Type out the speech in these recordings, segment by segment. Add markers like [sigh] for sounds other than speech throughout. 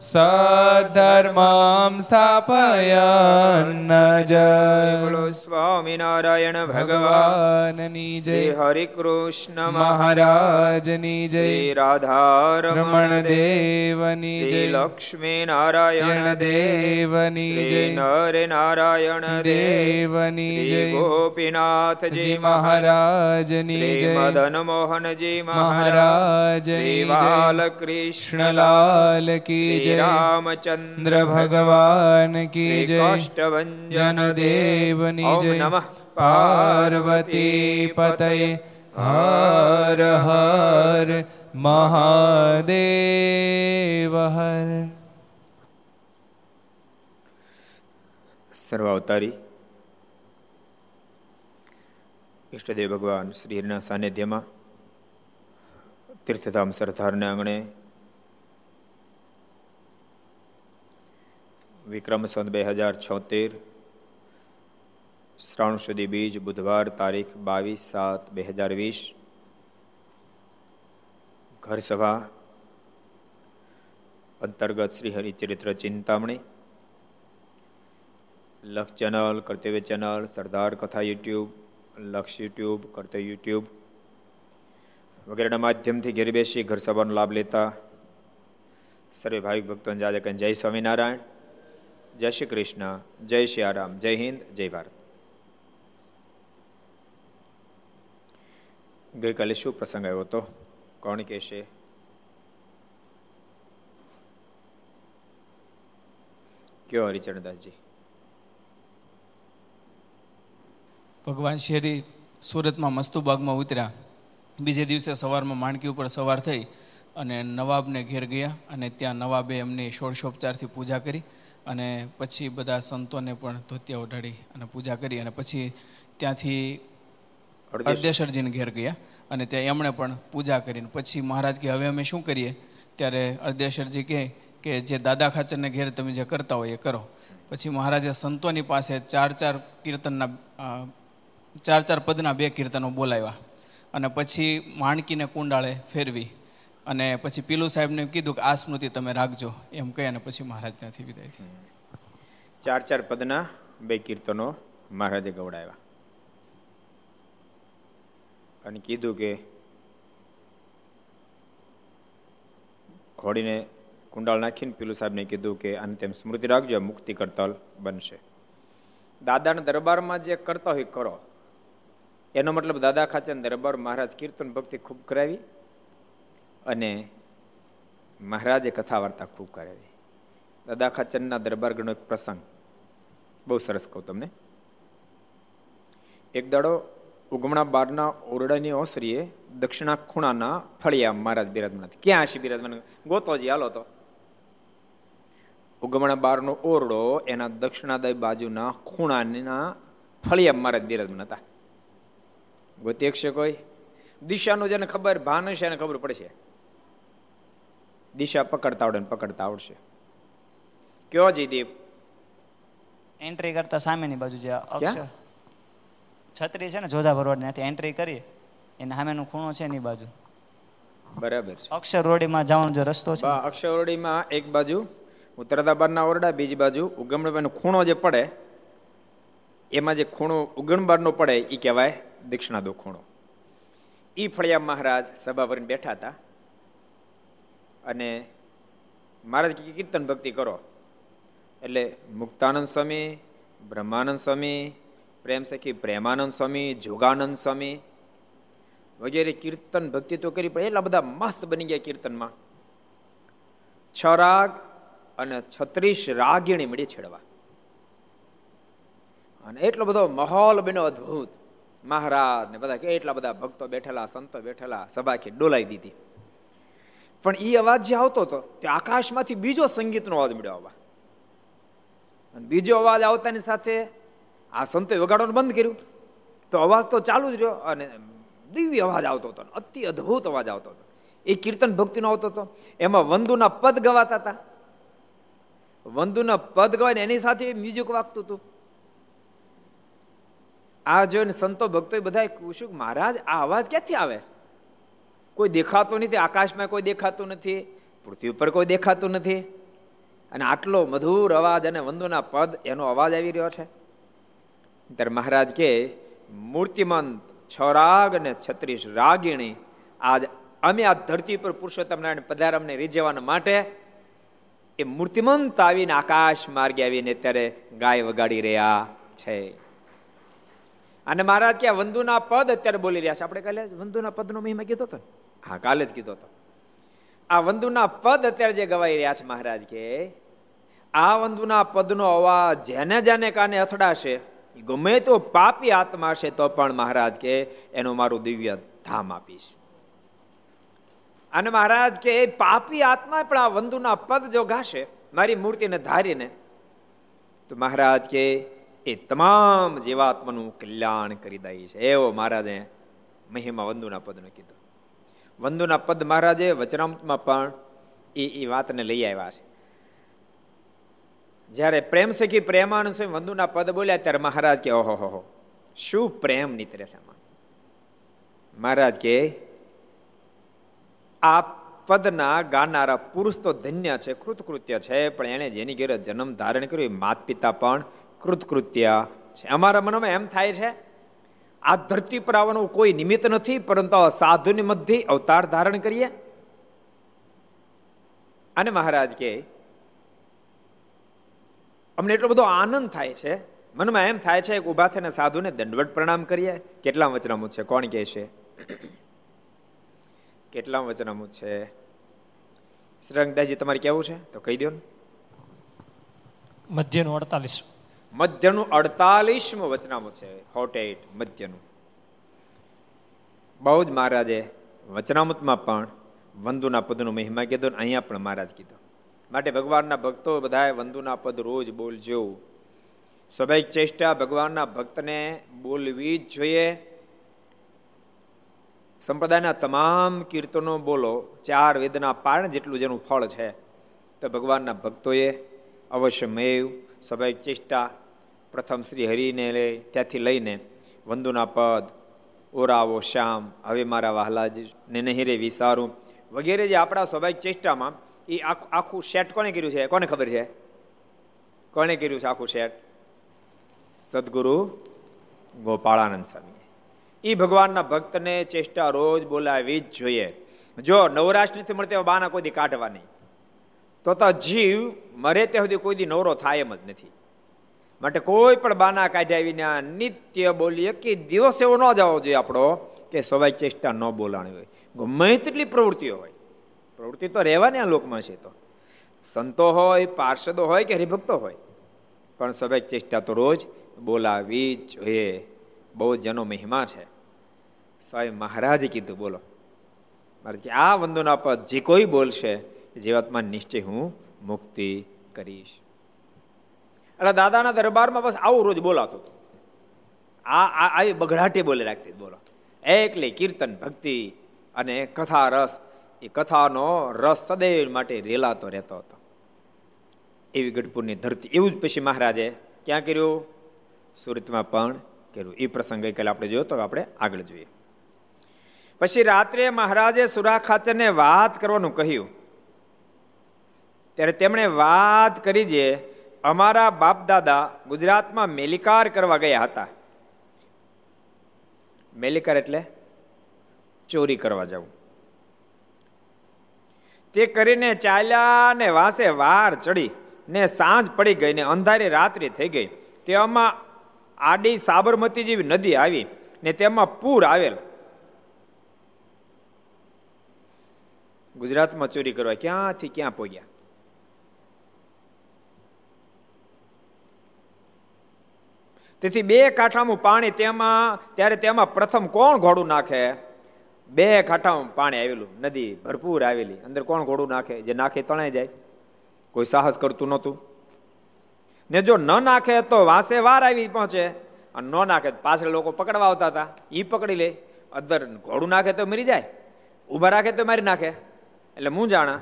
સધર્મામ સ્થાપયન જય બોલો સ્વામિનારાયણ ભગવાનની જય હરે કૃષ્ણ મહારાજની જય રાધારમણ રમણ દેવની જય લક્ષ્મી નારાયણ દેવની જય નરે નારાયણ દેવની જય ગોપીનાથજી મહારાજની જય મદન મોહનજી મહારાજ બાલકૃષ્ણલાલ કી જય રામચંદ્ર ભગવાન કી જય કાષ્ટભંજન જનદેવની જય નમઃ પાર્વતી પતય હર હર મહાદેવ હર સર્વાવતારી ઈષ્ટદેવ ભગવાન શ્રી હરિના સાનિધ્યમાં તીર્થધામ સરદારને આંગણે વિક્રમ સંત બે હજાર છોતેર, શ્રાવણ સુધી બીજ, બુધવાર તારીખ બાવીસ સાત બે હજાર વીસ ઘર સભા અંતર્ગત શ્રી હરિચરિત્ર ચિંતામણી લક્ષ ચેનલ, કર્તવ્ય ચેનલ, સરદાર કથા યુટ્યુબ, લક્ષ યુટ્યુબ, કર્તવ્ય યુટ્યુબ વગેરેના માધ્યમથી ઘેર બેસી ઘર સભાનો લાભ લેતા સર્વે ભાવિક ભક્તોને જાજે કહે જય સ્વામિનારાયણ. જય શ્રી કૃષ્ણ, જય શ્રી આરામ, જય હિન્દ, જય ભારત. ગઈકાલે શું પ્રસંગ આવ્યો હતો? કોણ કહેશે? કયો હરિચરણદાસજી? ભગવાન શેરી સુરતમાં મસ્તુબાગમાં ઉતર્યા. બીજે દિવસે સવારમાં માણકી ઉપર સવાર થઈ અને નવાબને ઘેર ગયા અને ત્યાં નવાબે એમની ષોડશોપચારથી પૂજા કરી. અને પછી બધા સંતોને પણ ધોતિયા ઉઢાડી અને પૂજા કરી અને પછી ત્યાંથી અર્ધેશ્વરજીને ઘેર ગયા અને ત્યાં એમણે પણ પૂજા કરીને પછી મહારાજ કે હવે અમે શું કરીએ? ત્યારે અર્ધેશ્વરજી કહે કે જે દાદા ખાચરને ઘેર તમે જે કરતા હોય એ કરો. પછી મહારાજે સંતોની પાસે ચાર ચાર કીર્તનના ચાર ચાર પદના બે કીર્તનો બોલાવ્યા અને પછી માણકીને કુંડાળે ફેરવી અને પછી પીલુ સાહેબને કીધું કે આ સ્મૃતિ તમે રાખજો, એમ કહી અને પછી મહારાજ ત્યાંથી વિદાય થઈ. ચાર ચાર પદના બે કીર્તનો મહારાજે ગવડાવ્યા. અને કીધું કે ઘોડીને કુંડાળ નાખીને પીલુ સાહેબને કીધું કે આને તેમ સ્મૃતિ રાખજો મુક્તિ કરતલ બનશે. દાદાના દરબારમાં જે કરતા હોય કરો. એનો મતલબ દાદા ખાચે દરબાર મહારાજ કીર્તન ભક્તિ ખૂબ કરાવી. અને મહારાજે કથા વાર્તા ખૂબ કરાવી. દાદા દરબાર ગણો એક પ્રસંગ. બહુ સરસ કહું તમને. એક દાડો ઉગમણા બારના ઓરડાની ઓસરીએ દક્ષિણા ખૂણાના ફળિયા મહારાજ બિરાજમાન ક્યાં હશે બિરાજમાન? ગોતોજી, હાલો તો. ઉગમણા બારનો ઓરડો એના દક્ષિણાદય બાજુના ખૂણાના ફળિયા મહારાજ બિરાજમાન હતા. ગોતી શકશે કોઈ? દિશાનું જેને ખબર ભાન હશે એને ખબર પડશે. દિશા પકડતા આવડે ને પકડતા આવડશે. કયો જયદીપ એન્ટ્રી કરતા સામેની બાજુ જે અક્ષર. છત્રી છે ને જોધા ભરવાડ ત્યાંથી એન્ટ્રી કરી એના સામેનું ખૂણો છે એની બાજુ. બરાબર છે. અક્ષર રોડીમાં જવાનો જે રસ્તો છે અક્ષર રોડીમાં એક બાજુ ઉત્તરતા બારના ઓરડા બીજી બાજુ ઉગમણબારનો ખૂણો જે પડે એમાં જે ખૂણો ઉગમણબારનો પડે એ કહેવાય દક્ષિણાદો ખૂણો. એ ફળિયા મહારાજ સભા ભરીને બેઠા હતા. અને મહારાજ કીર્તન ભક્તિ કરો. એટલે મુક્તાનંદ સ્વામી, બ્રહ્માનંદ સ્વામી, પ્રેમ સખી પ્રેમાનંદ સ્વામી, જોગાનંદ સ્વામી વગેરે કીર્તન ભક્તિ તો કરી, પણ એટલા બધા મસ્ત બની ગયા કીર્તનમાં. છ રાગ અને છત્રીસ રાગીણી મળી છેડવા. અને એટલો બધો માહોલ બન્યો અદભુત. મહારાજ ને બધા એટલા બધા ભક્તો બેઠેલા, સંતો બેઠેલા, સભા કે ડોલાઈ દીધી. પણ એ અવાજ જે આવતો હતો, તે આકાશમાંથી બીજો સંગીતનો અવાજ મળ્યો આવવા બીજો અવાજ આવતાની સાથે આ સંતોએ વગાડવાનું બંધ કર્યું. તો અવાજ તો ચાલુ જ રહ્યો અને દિવ્ય અવાજ આવતો હતો અતિ અદ્ભુત અવાજ આવતો હતો. એ કીર્તન ભક્તિનો આવતો હતો. એમાં વંદુના પદ ગવાતા હતા. વંદુના પદ ગવાય એની સાથે મ્યુઝિક વાગતું હતું. આ જોઈને સંતો ભક્તો બધા પૂછ્યું મહારાજ, આ અવાજ ક્યાંથી આવે? કોઈ દેખાતું નથી, આકાશમાં કોઈ દેખાતું નથી, પૃથ્વી ઉપર કોઈ દેખાતું નથી. અને આટલો મધુર અવાજ અને વંદુના પદ એનો અવાજ આવી રહ્યો છે. ત્યારે મહારાજ કે, મૂર્તિમંત છ રાગ અને છત્રીસ રાગીણી, આજ અમે આ ધરતી પર પુરુષોત્તમ નારાયણ પધારામને રીઝવવાના માટે એ મૂર્તિમંત આવીને આકાશ માર્ગે આવીને ત્યારે ગાય વગાડી રહ્યા છે. અને મહારાજ કે વંદુના પદ અત્યારે બોલી રહ્યા છે. આપણે કાલે વંદુના પદનો મહિમા કીધો હતો હા કાલે જ કીધો હતો આ વંદુના પદ અત્યારે જે ગવાઈ રહ્યા છે મહારાજ કે, આ વંદુના પદનો અવાજ જેને જેને કાને અથડાશે ગમે તો પાપી આત્મા છે તો પણ મહારાજ કે, એનું મારું દિવ્ય ધામ આપીશ. અને મહારાજ કે પાપી આત્મા પણ આ વંદુના પદ જો ગાશે મારી મૂર્તિને ધારીને. તો મહારાજ કે, એ તમામ જીવાત્માનું કલ્યાણ કરી દઈ છે એવો મહારાજે મહિમા વંદુના પદને કીધો. વંદુના પદ મહારાજે વચનામૃતમાં પણ એ એ વાતને લઈ આવ્યા છે. જ્યારે પ્રેમ સખી પ્રેમાનંદ સ્વામી વંદુના પદ બોલ્યા ત્યારે મહારાજ કે, ઓહો, હો શું પ્રેમ નીતરે છે મહારાજ કે, આ પદના ગાનારા પુરુષ તો ધન્ય છે, કૃતકૃત્ય છે, પણ એણે જેની ઘેરે જન્મ ધારણ કર્યો માત પિતા પણ કૃતકૃત્ય છે. અમારા મનમાં એમ થાય છે આ ધરતી પર આવવાનું કોઈ નિમિત્ત નથી, પરંતુ સાધુની મધ્ય અવતાર ધારણ કરીએ. અને મહારાજ કે અમને એટલો બધો આનંદ થાય છે. મનમાં એમ થાય છે કે ઊભા થઈને સાધુને દંડવટ પ્રણામ કરીએ. કેટલા વચનામું છે? કોણ કહે છે? કેટલા વચનામું છે? શ્રંગદાજી તમારે કેવું છે? તો કહી દો ને મધ્યનું અડતાલીસ. મધ્યનું અડતાલીસમું વચનામું છે હોટ એટ મધ્યનું. બહુ જ મહારાજે વચનામૃતમાં પણ વંદુના પદનો મહિમા કીધો અહીંયા પણ મહારાજ કીધો. માટે ભગવાનના ભક્તો બધાએ વંદુના પદ રોજ બોલજો. સ્વાભાવિક ચેષ્ટા ભગવાનના ભક્તને બોલવી જ જોઈએ. સંપ્રદાયના તમામ કીર્તનો બોલો. ચાર વેદના પારણ જેટલું જેનું ફળ છે, તો ભગવાનના ભક્તોએ અવશ્યમેવ સ્વાભાવિક ચેષ્ટા. પ્રથમ શ્રી હરિને લઈ ત્યાંથી લઈને વંદુના પદ, ઓરાવો શ્યામ, હવે મારા વહાલાજીને નહીં રે વિસારું. વગેરે જે આપણા સ્વાભાવિક ચેષ્ટામાં એ આખું સેટ કોને કર્યું છે? કોને ખબર છે? કોને કર્યું છે આખું સેટ સદગુરુ ગોપાળાનંદ સ્વામી એ ભગવાનના ભક્તને ચેષ્ટા રોજ બોલાવી જ જોઈએ. જો નવરાશ નથી મળતી બાના કોઈ કાઢવા નહીં તો તો જીવ મરે ત્યાં સુધી કોઈ દી નવરો થાય એમ જ નથી. માટે કોઈ પણ બાના કાઢ્યા વિના નિત્ય બોલીએ કે દિવસ એવો ન જવો જોઈએ આપણો કે સવાય ચેષ્ટા ન બોલાણી હોય. ગમે તેટલી પ્રવૃત્તિઓ હોય. પ્રવૃત્તિ તો રહેવાની આ લોકમાં છે તો. સંતો હોય, પાર્ષદો હોય કે હરિભક્તો હોય. પણ સવાય ચેષ્ટા તો રોજ બોલાવી જોઈએ. બહુ જનો મહિમા છે. સ્વામી મહારાજે કીધું, બોલો. મારે આ વંદોના પર જે કોઈ બોલશે જીવાત્મા નિશ્ચય હું મુક્તિ કરીશ. એટલે દાદાના દરબારમાં બસ આવું રોજ બોલાતું હતું. આ આવી બગડાટે બોલે રાખતી બોલો. એકલી કીર્તન ભક્તિ અને કથા રસ, એ કથાનો રસ સદૈવ માટે રેલાતો રહેતો હતો. એવી ગઢપુરની ધરતી, એવું જ પછી મહારાજે ક્યાં કર્યું? સુરતમાં પણ કર્યું. એ પ્રસંગ ગઈકાલે આપણે જોયો તો આપણે આગળ જોઈએ. પછી રાત્રે મહારાજે સુરા ખાચરને વાત કરવાનું કહ્યું. ત્યારે તેમણે વાત કરી જે અમારા બાપ દાદા ગુજરાતમાં મેલિકાર કરવા ગયા હતા. મેલિકાર એટલે ચોરી કરવા જવું. તે કરીને ચાલ્યા ને વાસે વાર ચડી ને સાંજ પડી ગઈ ને અંધારી રાત્રિ થઈ ગઈ. તેમાં આડી સાબરમતી જેવી નદી આવી ને તેમાં પૂર આવેલ. ગુજરાતમાં ચોરી કરવા ક્યાંથી ક્યાં પહોંચ્યા? તેથી બે કાંઠામાં પાણી તેમાં, ત્યારે તેમાં પ્રથમ કોણ ઘોડું નાખે? બે કાંઠામાં પાણી આવેલું, નદી ભરપૂર આવેલી. અંદર કોણ ઘોડું નાખે? જે નાખે તણાઈ જાય. કોઈ સાહસ કરતું નહોતું. ને જો ન નાખે તો વાંસે વાર આવી પહોંચે. અને ન નાખે પાછળ લોકો પકડવા આવતા હતા. એ પકડી લે. અંદર ઘોડું નાખે તો મરી જાય. ઊભા રાખે તો મારી નાખે. એટલે હું જાણા?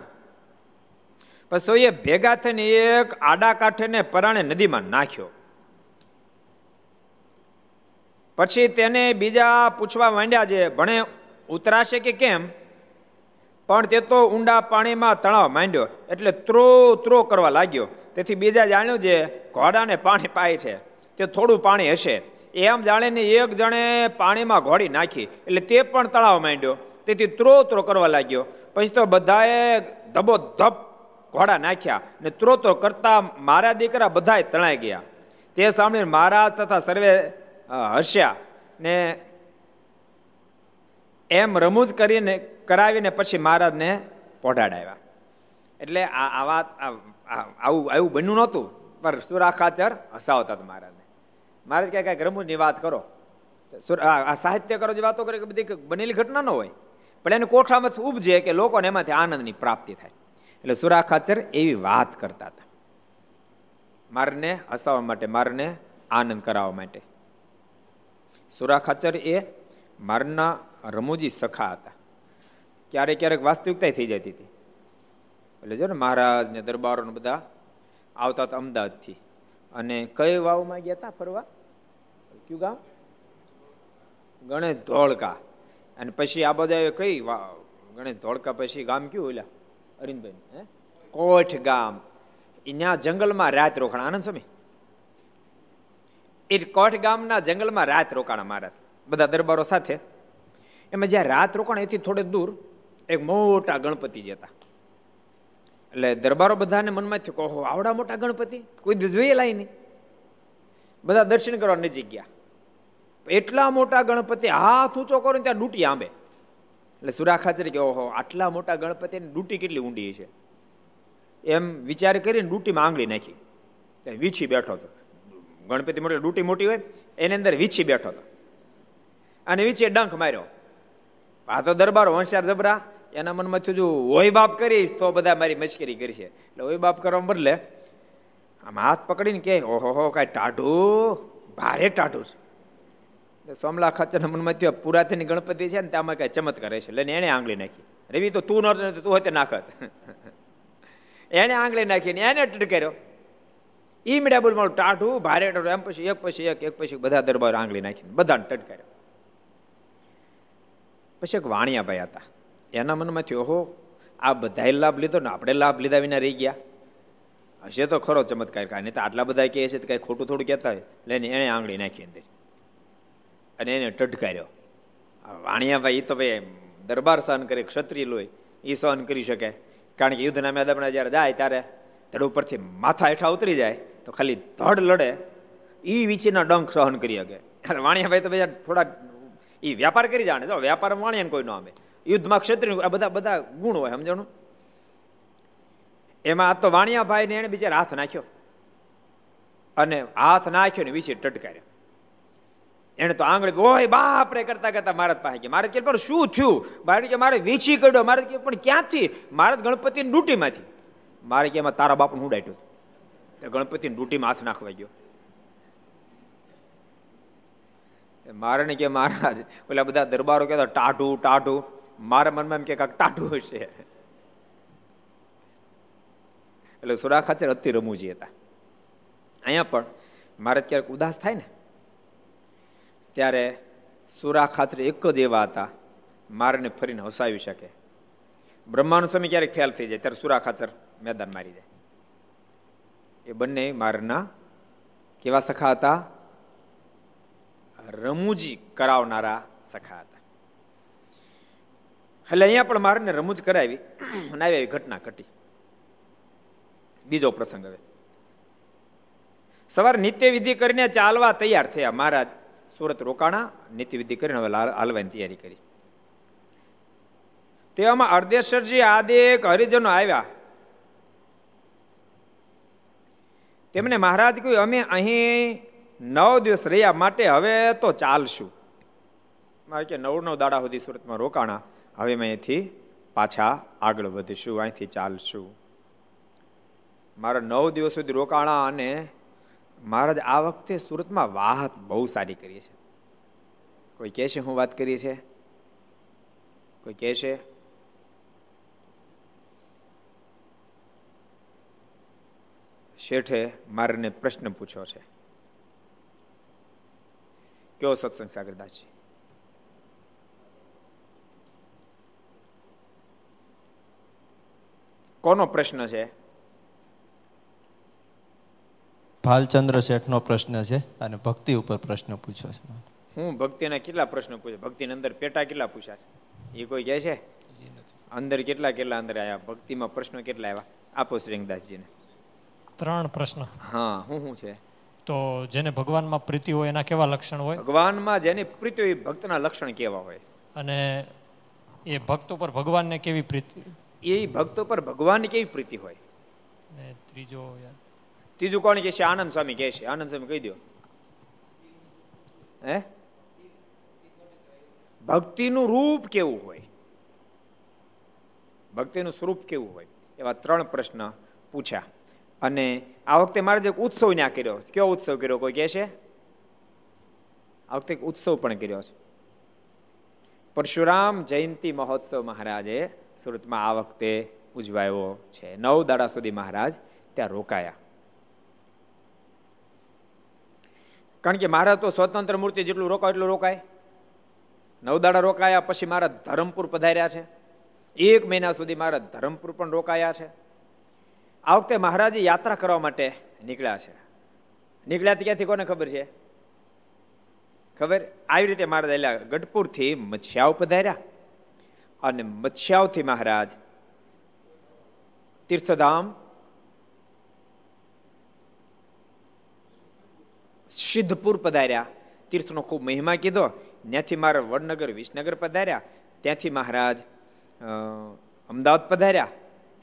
પછી એ ભેગા થઈને એક આડા કાંઠે ને પરાણે નદીમાં નાખ્યો. પછી તેને બીજા પૂછવા માંડ્યા છે, ભણે ઉતરાશે કે કેમ? પણ તે તો ઊંડા પાણીમાં તણાવ માંડ્યો, એટલે ત્રો ત્રો કરવા લાગ્યો. તેથી બીજા જાણ્યું છે, ઘોડાને પાણી પાય છે, તે થોડું પાણી હશે. એમ જાણીને એક જણે પાણીમાં ઘોડી નાખી, એટલે તે પણ તળાવ માંડ્યો. તેથી ત્રો ત્રો કરવા લાગ્યો. પછી તો બધાએ ધબો ધબ ઘોડા નાખ્યા ને ત્રો ત્રો કરતા મારા દીકરા બધાએ તણાઈ ગયા. તે સામે મહારાજ તથા સર્વે હસ્યા ને એમ રમૂજ કરીને કરાવીને પછી મહારાજને પોઢાડાવ્યા એટલે આ આ વાત આવું આવું બન્યું નહોતું, પણ સુરાખાચર હસાવતા હતા મહારાજને. મહારાજ ક્યાં કાંઈક રમૂજની વાત કરો. આ સાહિત્ય કરો જે વાતો કરે કે બધી બનેલી ઘટના ન હોય, પણ એને કોઠામાં ઉપજે કે લોકોને એમાંથી આનંદની પ્રાપ્તિ થાય. એટલે સુરાખાચર એવી વાત કરતા હતા. મારને હસાવવા માટે, મારને આનંદ કરાવવા માટે. સુરાખાચર એ મારના રમૂજી સખા હતા. ક્યારેક ક્યારેક વાસ્તવિકતા થઈ જતી હતી. એટલે જો ને મહારાજ ને દરબારો બધા આવતા હતા અમદાવાદથી. અને કઈ વાવમાં ગયા હતા ફરવા? કયું ગામ? ગણેશ ધોળકા. અને પછી આ બધા કઈ ગણેશ ધોળકા પછી ગામ કયું ઓલા અરિંદભાઈ કોઠ ગામ ત્યાં જંગલમાં રાત રોકાણ. આનંદ સમય એ કોઠ ગામના જંગલમાં રાત રોકાણા મહારાજ બધા દરબારો સાથે. એમાં જ્યાં રાત રોકાણ એથી થોડે દૂર એક મોટા ગણપતિ જતા એટલે દરબારો બધાને મનમાં થયું કહો આવડા મોટા ગણપતિ? કોઈ લાઈ નહીં. બધા દર્શન કરવા નજીક ગયા. એટલા મોટા ગણપતિ હાથ ઊંચો કરો ત્યાં ડૂટી આંબે. એટલે સુરાખાચરી કે ઓહો, આટલા મોટા ગણપતિ ડૂટી કેટલી ઊંડી છે. એમ વિચાર કરીને ડૂટીમાં આંગળી નાખી. વીછી બેઠો હતો. ગણપતિ મોટી ડૂટી મોટી હોય, એની અંદર વીછી બેઠો હતો. અને વીછીએ ડંખ માર્યો. આ તો દરબાર હોશિયાર જબરા, એના મનમાં થયું જો હોય બાપ કરીશ તો બધા મારી મશ્કરી કરશે. એટલે હોય બાપ કરવા બદલે આમ હાથ પકડીને કે ઓહો, હો, કાંઈ ટાઢું? ભારે ટાઢું છે. સોમલા ખાચરના મનમાં થયો પુરાતન ગણપતિ છે ને ત્યાં કાંઈ ચમત્કાર છે એટલે એને આંગળી નાખી. રવિ, તો તું ન, તું હોતે નાખત. [laughs] એને આંગળી નાખીને એને ટટકાર્યો ઈ મીડિયા બોલ મારું ટાઢું, ભારે ટાઢું, એમ પછી એક પછી એક એક પછી બધા દરબાર આંગળી નાખીને બધાને ટટકાર્યો. પછી એક વાણિયાભાઈ હતા. એના મનમાં થયો ઓહો, આ બધાએ લાભ લીધો ને આપણે લાભ લીધા વિના રહી ગયા. હશે તો ખરો ચમત્કાર કાંઈ, નહીં તો આટલા બધા કહે છે તો કાંઈ ખોટું થોડું કહેતા હોય. લઈને એણે આંગળી નાખી અંદર અને એને ટટકાર્યો. વાણિયાભાઈ એ તો ભાઈ દરબાર સહન કરે, ક્ષત્રિય લોય એ સહન કરી શકે. કારણ કે યુદ્ધના મેદાનમાં જ્યારે જાય ત્યારે ધડ ઉપરથી માથા હેઠા ઉતરી જાય. તો ખાલી ધડ લડે એ વીચીના ડંખ સહન કરી શકે. વાણિયાભાઈ તો બધા થોડા એ વ્યાપાર કરી જાણે. જો વ્યાપાર વાણિયાને કોઈ ન આવે. યુદ્ધમાં ક્ષત્રિય આ બધા બધા ગુણ હોય, સમજણું? એમાં આ તો વાણિયાભાઈ ને એને બીજા હાથ નાખ્યો. અને હાથ નાખ્યો ને વિશે ટટકાર્યો. એને તો આંગળી ઓય બાપરે કરતા કરતા મારત પાસે કે મારે કે, પણ શું થયું? મારે કે, મારે વીછી કાઢ્યો. મારે કે, પણ ક્યાંથી? મહારાજ ગણપતિ ડૂટીમાંથી. મારે કે, એમાં તારા બાપનું ઉડાટ્યું ગણપતિ ડૂટીમાં હાથ નાખવા ગયો. મારે ને કે મહારાજ, ઓલા બધા દરબારો કહેતા, ટાઢું ટાઢું. મારા મનમાં એમ કે કાંક ટાઢું હશે. એટલે સુરા ખાચર અતિ રમૂજી હતા. અહીંયા પણ મારે ક્યારેક ઉદાસ થાય ને, ત્યારે સુરા ખાચર એક જ એવા હતા, મારને ફરીને હસાવી શકે. બ્રહ્માનું સમય ક્યારેક ફેલ થઈ જાય, ત્યારે સુરા ખાચર મેદાન મારી જાય. એ બંને મારના કેવા સખા હતા? રમૂજી કરાવનારા સખા હતા. એટલે અહીંયા પણ મારને રમૂજ કરાવી અને આવી આવી ઘટના ઘટી. બીજો પ્રસંગ હવે. સવારે નિત્ય વિધિ કરીને ચાલવા તૈયાર થયા મહારાજ. સુરત રોકાણા નિત્ય વિધિ કરીને હવે હાલવાની તૈયારી કરી. તેવામાં અર્ધેશ્વરજી આદેક હરિજનો આવ્યા. તેમને મહારાજ કહ્યું, અમે અહીં નવ દિવસ રહ્યા, માટે હવે તો ચાલશું. મારે કે નવ નવ દાડા સુધી સુરતમાં રોકાણા. હવે અમે અહીંથી પાછા આગળ વધીશું, અહીંથી ચાલશું. મારા નવ દિવસ સુધી રોકાણા અને મહારાજ આ વખતે સુરતમાં વાત બહુ સારી કરી છે. કોઈ કહે છે, હું વાત કરી છે કોઈ કહે શેઠે મારને પ્રશ્ન પૂછ્યો છે. કયો સત્સંગ સાગરદાસજી? કોનો પ્રશ્ન છે? ભાલચંદ્ર શેઠનો પ્રશ્ન છે અને ભક્તિ ઉપર પ્રશ્ન પૂછ્યો છે. હું ભક્તિના કેટલા પ્રશ્નો પૂછે ભક્તિની અંદર પેટા કેટલા પૂછ્યા છે? એ કોઈ કહે છે? અંદર કેટલા કેટલા અંદર આવ્યા ભક્તિમાં પ્રશ્નો કેટલા આવ્યા? આપો શ્રીંગદાસજીને. ત્રણ પ્રશ્ન. હા હું શું છે? તો જેને ભગવાનમાં પ્રીતિ હોય એના કેવા લક્ષણ હોય? ભગવાનમાં જેની પ્રીતિ હોય ભક્તના લક્ષણ કેવા હોય? અને એ ભક્ત ઉપર ભગવાનને કેવી પ્રીતિ? એ ભક્તો પર ભગવાનની કેવી પ્રીતિ હોય? ને ત્રીજો ત્રીજું કોણ કહે છે? આનંદ સ્વામી કહે છે. આનંદ સ્વામી કહી દો. હે? ભક્તિનું રૂપ કેવું હોય? ભક્તિનું સ્વરૂપ કેવું હોય? એવા ત્રણ પ્રશ્ન પૂછ્યા. અને આ વખતે મારે જે ઉત્સવ ત્યાં કર્યો કયો ઉત્સવ કર્યો કોઈ કહે છે આ વખતે ઉત્સવ પણ કર્યો છે. પરશુરામ જયંતિ મહોત્સવ મહારાજે સુરતમાં આ વખતે ઉજવાયો છે. નવ દાડા સુધી મહારાજ ત્યાં રોકાયા. કારણ કે મહારાજ તો સ્વતંત્ર મૂર્તિ જેટલું રોકાય એટલું રોકાય. નવ દાડા રોકાયા પછી મારા ધરમપુર પધાર્યા છે. એક મહિના સુધી મારા ધરમપુર પણ રોકાયા છે. આ વખતે મહારાજે યાત્રા કરવા માટે નીકળ્યા છે. નીકળ્યા ક્યાંથી કોને ખબર છે? ખબર? આવી રીતે મહારાજ એલા ગઢપુરથી મચ્છાવ પધાર્યા અને મચ્છાવથી મહારાજ તીર્થધામ સિદ્ધપુર પધાર્યા. તીર્થનો ખૂબ મહિમા કીધો. ત્યાંથી મારા વડનગર, વિસનગર પધાર્યા. ત્યાંથી મહારાજ અમદાવાદ પધાર્યા.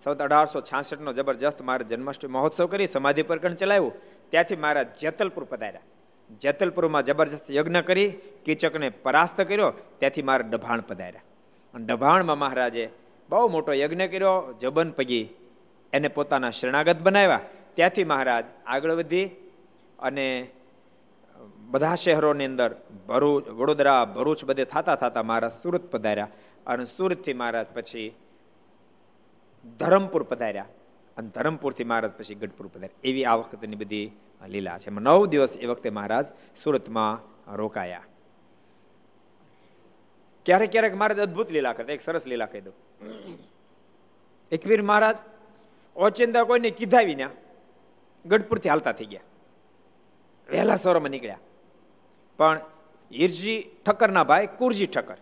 સૌ અઢારસો છાસઠનો જબરજસ્ત મારા જન્માષ્ટમી મહોત્સવ કરી સમાધિ પ્રકરણ ચલાવ્યું. ત્યાંથી મારા જેતલપુર પધાર્યા. જેતલપુરમાં જબરજસ્ત યજ્ઞ કરી, કીચકને પરાસ્ત કર્યો, ત્યાંથી મારા ડભાણ પધાર્યા. અને ડભાણમાં મહારાજે બહુ મોટો યજ્ઞ કર્યો, જબન પગી એને પોતાના શરણાગત બનાવ્યા. ત્યાંથી મહારાજ આગળ વધી અને બધા શહેરોની અંદર ભરૂચ, વડોદરા, ભરૂચ બધે થતા થતા મહારાજ સુરત પધાર્યા. અને સુરતથી મહારાજ પછી ધરમપુર પધાર્યા. અને ધરમપુરથી મહારાજ પછી ગઢપુર પધાર્યા. એવી આ વખતની બધી લીલા છે. નવ દિવસ એ વખતે મહારાજ સુરતમાં રોકાયા. ક્યારેક ક્યારેક મહારાજ અદભુત લીલા કરતા. એક સરસ લીલા કહી દઉં. એકવીર મહારાજ ઓચિંતા કોઈને કીધાવી ના, ગઢપુરથી હાલતા થઈ ગયા. વહેલા સવારમાં નીકળ્યા. પણ હિરજી ઠક્કરના ભાઈ, કુરજી ઠક્કર.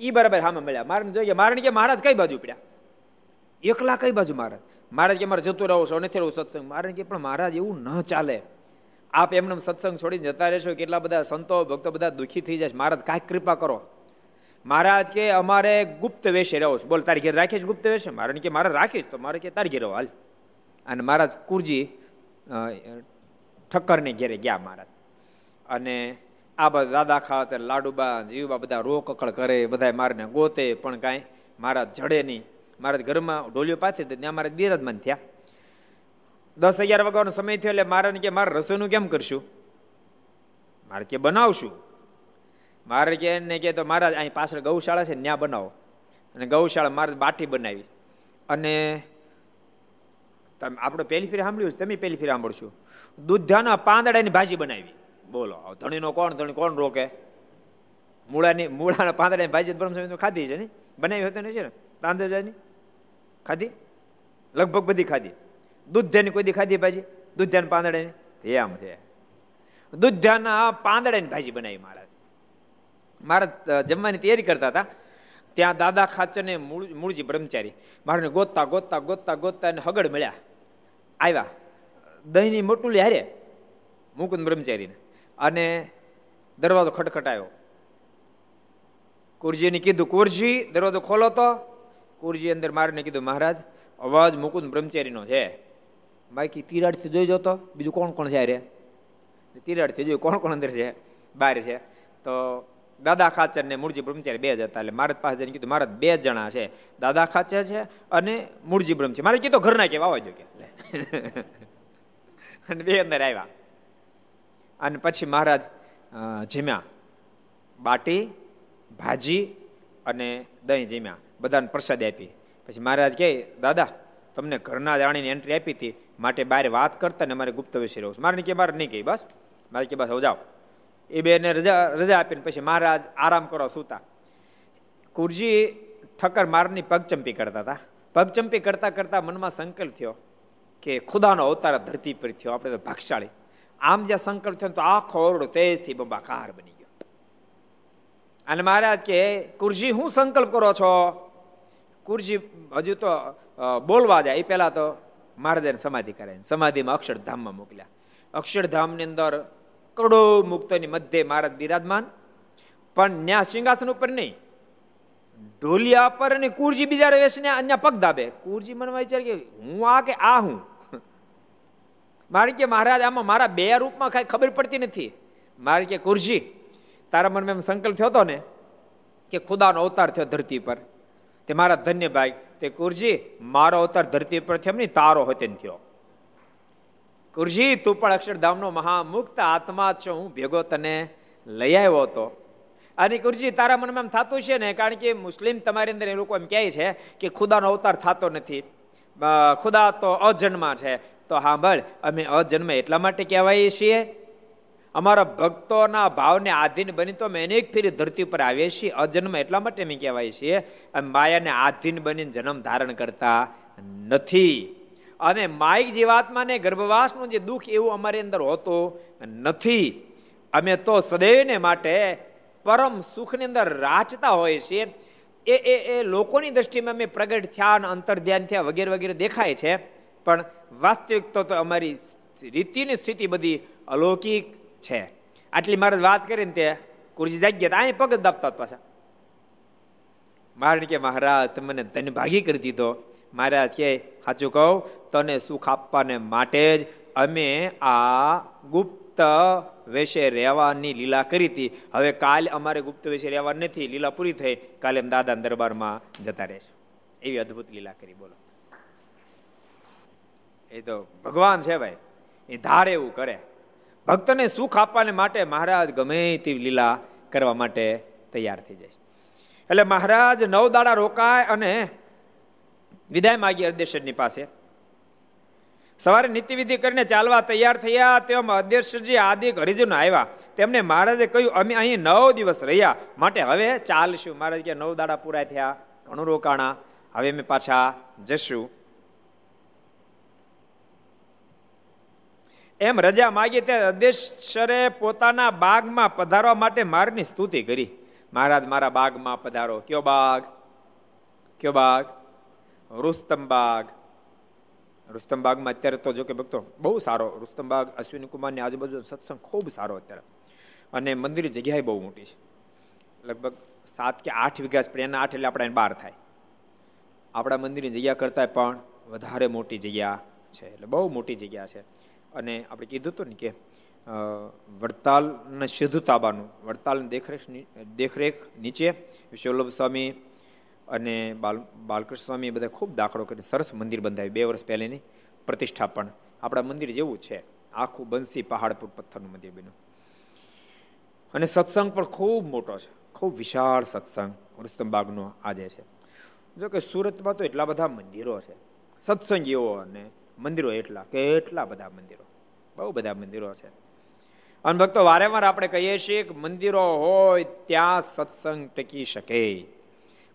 એ બરાબર હામે મળ્યા. મારે જોઈએ મારે કે મહારાજ કઈ બાજુ પડ્યા? એકલા કઈ બાજુ મહારાજ મહારાજ કે મારે જતું રહો છો, નથી રહું સત્સંગ. મહારાજ કે પણ મહારાજ, એવું ન ચાલે. આપ એમને સત્સંગ છોડીને જતા રહેશો, કેટલા બધા સંતો, ભક્તો બધા દુઃખી થઈ જાય મહારાજ, કાંઈક કૃપા કરો. મહારાજ કે, અમારે ગુપ્ત વેશે રહો છો. બોલ, તારી ઘેર રાખીશ ગુપ્ત વેશે? મહારાજ કે, મારે રાખીશ તો મારે કે, તારી ઘેર હાલ. અને મહારાજ કુરજી ઠક્કરને ઘેરે ગયા મહારાજ. અને આ બધા દાદા ખાવા લાડુબા જીવબા બધા રોકકળ કરે બધા મારને ગોતે, પણ કાંઈ મારા જડે નહીં. મારા ઘરમાં ઢોલિયો પાછી ત્યાં મારે બિરાજમાન થયા. દસ અગિયાર વાગ્યાનો સમય થયો એટલે મારે કે મારે રસોઈનું કેમ કરશું? મારે કે બનાવશું. મારે કે ને કે તો મારા અહીં પાછળ ગૌશાળા છે ત્યાં બનાવો. અને ગૌશાળા મારે બાટી બનાવી. અને તમે આપણે પહેલી ફેરી સાંભળ્યું તમે પહેલી ફેરી સાંભળશું. દૂધાના પાંદડાની ભાજી બનાવી. બોલો ધણીનો કોણ? ધણી કોણ રોકે? મૂળાની, મૂળાના પાંદડાની ભાજી બ્રહ્મ તો ખાધી છે ને? બનાવી હોતી નથી ને? તાંદજાની ખાધી? લગભગ બધી ખાધી. દૂધ્યાની કોઈ દી ખાધી ભાજી? દૂધ પાંદડાની એમ છે. દૂધ્યાના પાંદડાની ભાજી બનાવી મહારાજ મારા જમવાની તૈયારી કરતા હતા. ત્યાં દાદા ખાચરને મૂળજી બ્રહ્મચારી મારાને ગોતતા ગોતતા ગોતતા ગોતતા અને હગડ મળ્યા. આવ્યા. દહીંની મોટું હારે મુકુંદ બ્રહ્મચારીને. અને દરવાજો ખટખટાયો. કુરજીને કીધું, કુરજી, દરવાજો ખોલો તો. કુરજી અંદર મારીને કીધું, મહારાજ, અવાજ મુકુંદ બ્રહ્મચારીનો છે. બાકી તિરાડથી જોઈ જતો, બીજું કોણ કોણ છે અરે તિરાડથી જોયું, કોણ કોણ અંદર છે? બહાર છે. તો દાદા ખાચર ને મૂળજી બ્રહ્મચારી બે જ હતા, એટલે મારા પાસે જઈને કીધું મારા બે જણા છે. દાદા ખાચર છે અને મૂળજી બ્રહ્મચારી મારે કીધું ઘરના કેવા આવવા જો કે. અને બે અંદર આવ્યા. અને પછી મહારાજ જીમ્યા. બાટી, ભાજી અને દહીં જીમ્યા. બધાને પ્રસાદ આપી. પછી મહારાજ કહે, દાદા, તમને ઘરના જાણીને એન્ટ્રી આપી હતી. માટે બહાર વાત કરતા ને મારે ગુપ્ત વિશે રહું. મારે કે મારે નહીં કહી બસ. મારે કે બસ હવે જાઓ. એ બેને રજા રજા આપીને પછી મહારાજ આરામ કરો સૂતા. કુરજી ઠક્કર મારની પગચંપી કરતા હતા. પગચંપી કરતા કરતા મનમાં સંકલ્પ થયો કે ખુદાનો અવતાર ધરતી પર થયો, આપણે તો ભાગશાળી. આમ જ્યાં સંકલ્પ થયો તો આખો ઓરડો તેજથી બંબાકાર બની ગયો. અને મહારાજ કે કુરજી, હું સંકલ્પ કરો છો? કુરજી હજુ તો બોલવા જાય. એ પહેલા તો મહારાજાને સમાધિ કરાવીને સમાધિમાં અક્ષરધામમાં મોકલ્યા. અક્ષરધામની અંદર કરોડો મુક્તોની મધ્ય મહારાજ બિરાજમાન. પણ ન્યા સિંહાસન ઉપર નહીં. ઢોલિયા પર અને કુરજી બીજા વેસને અન્ય પગ દાબે. કુરજી મને વિચાર કે, હું આ કે આ હું? મારે કે, મહારાજ, આમાં મારા બે રૂપમાં કાંઈ ખબર પડતી નથી. મારે કે, કુરજી, તારા મનમાં એમ સંકલ્પ થયો હતો ને કે ખુદાનો અવતાર થયો ધરતી પર. તે મારા ધન્ય ભાઈ, તે કુરજી, મારો અવતાર ધરતી પર થયો નહીં તારો હતો થયો. કુરજી, તું પણ અક્ષરધામનો મહામુક્ત આત્મા છો, હું ભેગો તને લઈ આવ્યો હતો. અને કુરજી, તારા મનમાં એમ થતું છે ને, કારણ કે મુસ્લિમ તમારી અંદર એ લોકો એમ કહે છે કે ખુદાનો અવતાર થતો નથી. ખુદા તો અજન્મા છે. તો હા અમે અજન્મ એટલા માટે કહેવાય છીએ અમારા ભક્તોના ભાવને આધીન બની તો અમે અનેક ફેરી ધરતી પર આવીએ છીએ. અજન્મ એટલા માટે અમે કહેવાય છીએ માયાને આધીન બનીને જન્મ ધારણ કરતા નથી. અને માઇક જીવાત્માને ગર્ભવાસનું જે દુઃખ એવું અમારી અંદર હોતું નથી. અમે તો સદૈવને માટે પરમ સુખની અંદર રાચતા હોય છીએ. એ એ એ લોકોની દ્રષ્ટિમાં અમે પ્રગટ થયા અને અંતર ધ્યાન થયા વગેરે વગેરે દેખાય છે. પણ વાસ્તવિક તો અમારી રીતિની સ્થિતિ બધી અલૌકિક છે. આટલી મારે વાત કરીને તે કુરજી જાગ્યા અહીં પગ દાપતા પાછા. મારણ કે, મહારાજ તમને ધન ભાગી કરી દીધો. મહારાજ કે સાચું કહું, તને સુખ આપવાને માટે જ અમે આ ગુપ્ત વેશે રહેવાની લીલા કરી હતી. હવે કાલ અમારે ગુપ્ત વેશે રહેવા નથી, લીલા પૂરી થઈ. કાલે એમ દાદા દરબારમાં જતા રહેશું. એવી અદભુત લીલા કરી, બોલો. એ તો ભગવાન છે ભાઈ. એ ધારે એવું કરે. ભક્તને સુખ આપવાને માટે મહારાજ ગમે તેવી લીલા કરવા માટે તૈયાર થઈ જાય એટલે મહારાજ નવ દાડા રોકાય અને વિદાય માગી અધ્યક્ષની પાસે. સવારે નીતિવિધિ કરીને ચાલવા તૈયાર થયા, તેમ અધ્યક્ષજી આદિ હરિજનો આવ્યા. તેમને મહારાજે કહ્યું, અમે અહીં નવ દિવસ રહ્યા, માટે હવે ચાલશું. મહારાજ કે, નવ દાડા પૂરા થયા, ઘણું રોકાણા. હવે અમે પાછા જશું. એમ રજા માગી ત્યાં અધ્યક્ષરે પોતાના બાગમાં પધારવા માટે મારની સ્તુતિ કરી. મહારાજ, મારા બાગમાં પધારો. કયો બાગ? કયો બાગ? રુસ્તમ બાગ. રુસ્તમ બાગમાં અત્યારે તો જો કે ભક્તો બહુ સારો રુસ્તમ બાગ, અશ્વિની કુમારની આજુબાજુ સત્સંગ ખૂબ સારો અત્યારે. અને મંદિર જગ્યાએ બહુ મોટી છે. લગભગ સાત કે આઠ વીઘા પડે, એના આઠ એટલે આપણા બાર થાય. આપણા મંદિરની જગ્યા કરતાં પણ વધારે મોટી જગ્યા છે. એટલે બહુ મોટી જગ્યા છે. અને આપણે કીધું હતું ને કે વડતાલના સિદ્ધતાબાનું વડતાલની દેખરેખ દેખરેખ નીચે વિશ્વલ્લભ સ્વામી અને બાલ, બાલકૃષ્ણ સ્વામી બધા ખૂબ દાખલો કરીને સરસ મંદિર બંધાવ્યું બે વર્ષ પહેલાંની પ્રતિષ્ઠા પણ આપણા મંદિર જેવું છે. આખું બંસી પહાડપુર પથ્થરનું મંદિર બન્યું. અને સત્સંગ પણ ખૂબ મોટો છે. ખૂબ વિશાળ સત્સંગ રુસ્તમબાગનો આજે છે. જો કે સુરતમાં તો એટલા બધા મંદિરો છે. સત્સંગ એવો અને મંદિરો એટલા કેટલા બધા મંદિરો. બહુ બધા મંદિરો છે. અને ભક્તો, વારેવાર આપણે કહીએ છીએ કે મંદિરો હોય ત્યાં સત્સંગ ટકી શકે.